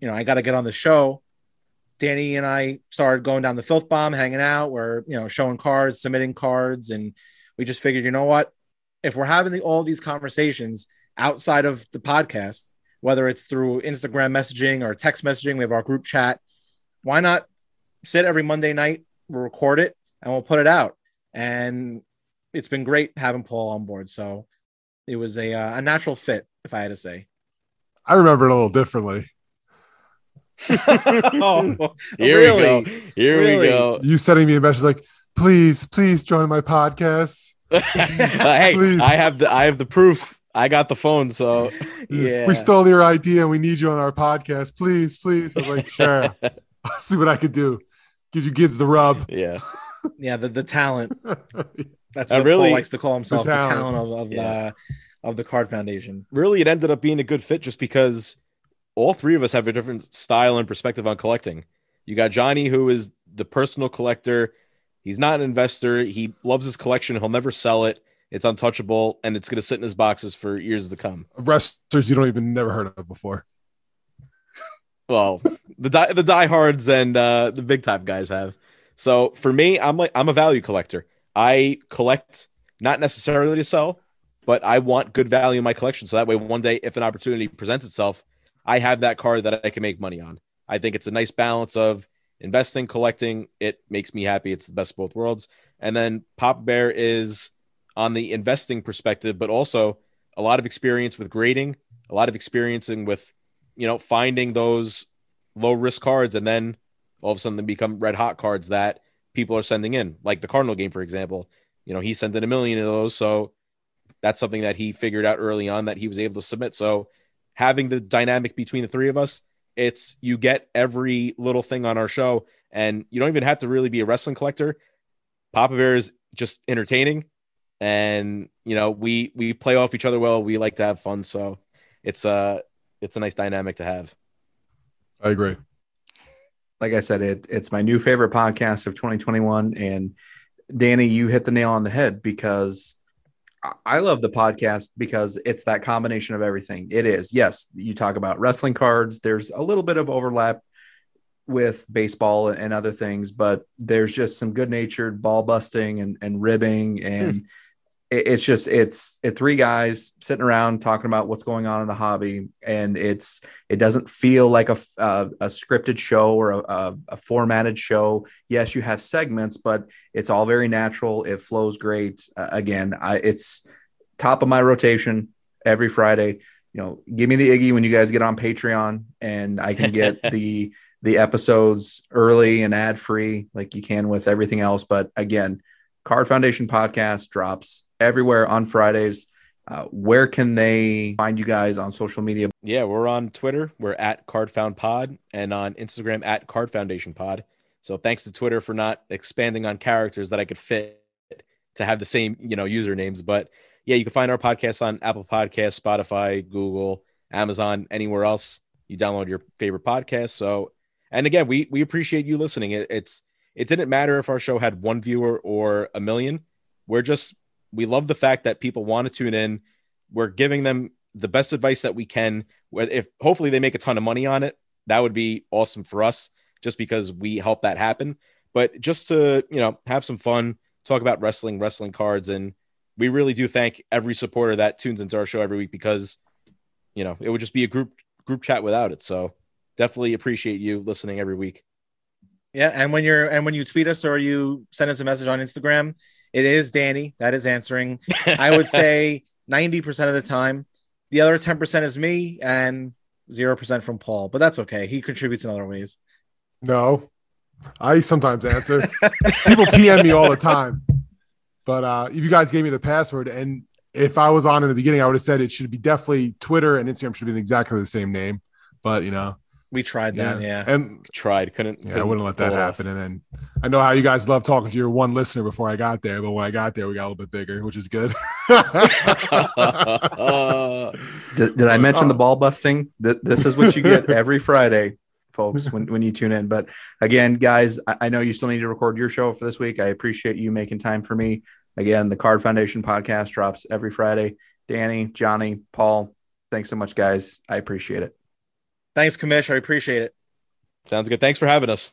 you know, I got to get on the show. Danny and I started going down the filth bomb, hanging out. We're, you know, showing cards, submitting cards. And we just figured, you know what? If we're having the, all these conversations outside of the podcast, whether it's through Instagram messaging or text messaging, we have our group chat. Why not sit every Monday night, we'll record it, and we'll put it out? And it's been great having Paul on board. So it was a, uh, a natural fit, if I had to say. I remember it a little differently. oh, here really? we go. Here Really? we go. You sending me a message like, please, please join my podcast. Uh, hey, Please. I have the I have the proof. I got the phone, so Yeah. We stole your idea and we need you on our podcast. Please, please. I was like, sure. I'll see what I could do. Give you kids the rub. yeah. yeah, the, the talent. That's I what really- Paul likes to call himself, the talent. talent, of, of Yeah. the of the Card Foundation. Really, it ended up being a good fit just because all three of us have a different style and perspective on collecting. You got Johnny, who is the personal collector. He's not an investor. He loves his collection. He'll never sell it. It's untouchable, and it's going to sit in his boxes for years to come. Wrestlers you don't even never heard of before. Well, the die, the diehards and uh, the big time guys have. So for me, I'm like I'm a value collector. I collect not necessarily to sell, but I want good value in my collection. So that way, one day, if an opportunity presents itself, I have that card that I can make money on. I think it's a nice balance of investing, collecting. It makes me happy. It's the best of both worlds. And then Pop Bear is on the investing perspective, but also a lot of experience with grading, a lot of experiencing with, you know, finding those low risk cards and then all of a sudden they become red hot cards that people are sending in, like the Cardinal game, for example. You know, he sent in a million of those. So that's something that he figured out early on that he was able to submit. So having the dynamic between the three of us, it's you get every little thing on our show, and you don't even have to really be a wrestling collector. Papa Bear is just entertaining, and you know we we play off each other well. We like to have fun, so it's a it's a nice dynamic to have. I agree. like I said, it it's my new favorite podcast of 2021. And Danny, you hit the nail on the head because I- love the podcast because it's that combination of everything. It is, yes, you talk about wrestling cards. There's a little bit of overlap with baseball and other things, but there's just some good natured ball busting and, and ribbing and it- it's just it's it three guys sitting around talking about what's going on in the hobby and it's it doesn't feel like a uh, a scripted show or a, a, a formatted show. Yes you have segments but it's all very natural. It flows great. Uh, again i it's top of my rotation every friday. You know give me the iggy when you guys get on patreon and i can get the the episodes early and ad free like you can with everything else. But again card foundation podcast drops everywhere on fridays uh, where can they find you guys on social media Yeah, we're on Twitter. We're at Card Found Pod and on Instagram at Card Foundation Pod. So thanks to Twitter for not expanding on characters that I could fit to have the same, you know, usernames. But yeah, you can find our podcast on Apple Podcasts, Spotify, Google, Amazon, anywhere else you download your favorite podcast. So And again, we we appreciate you listening. It, it's it didn't matter if our show had one viewer or a million. We're just we love the fact that people want to tune in. We're giving them the best advice that we can. If hopefully they make a ton of money on it, that would be awesome for us, just because we help that happen. But just to you know have some fun, talk about wrestling, wrestling cards, and we really do thank every supporter that tunes into our show every week because you know it would just be a group group chat without it. So definitely appreciate you listening every week. Yeah, and when you're and when you tweet us or you send us a message on Instagram, it is Danny that is answering. I would say 90% of the time. The other 10% is me and 0% from Paul, but that's okay. He contributes in other ways. No, I sometimes answer. People PM me all the time. But uh, if you guys gave me the password, and if I was on in the beginning, I would have said it should be definitely Twitter and Instagram should be exactly the same name. But you know, we tried that, yeah. And tried, couldn't. Yeah, couldn't I wouldn't let that happen. Off. And then I know how you guys love talking to your one listener before I got there, but when I got there, we got a little bit bigger, which is good. did, did, I mention uh, the ball busting? This is what you get every Friday, folks, when, when you tune in. But again, guys, I, I know you still need to record your show for this week. I appreciate you making time for me. Again, the Card Foundation podcast drops every Friday. Danny, Johnny, Paul, thanks so much, guys. I appreciate it. Thanks, Commish. I appreciate it. Sounds good. Thanks for having us.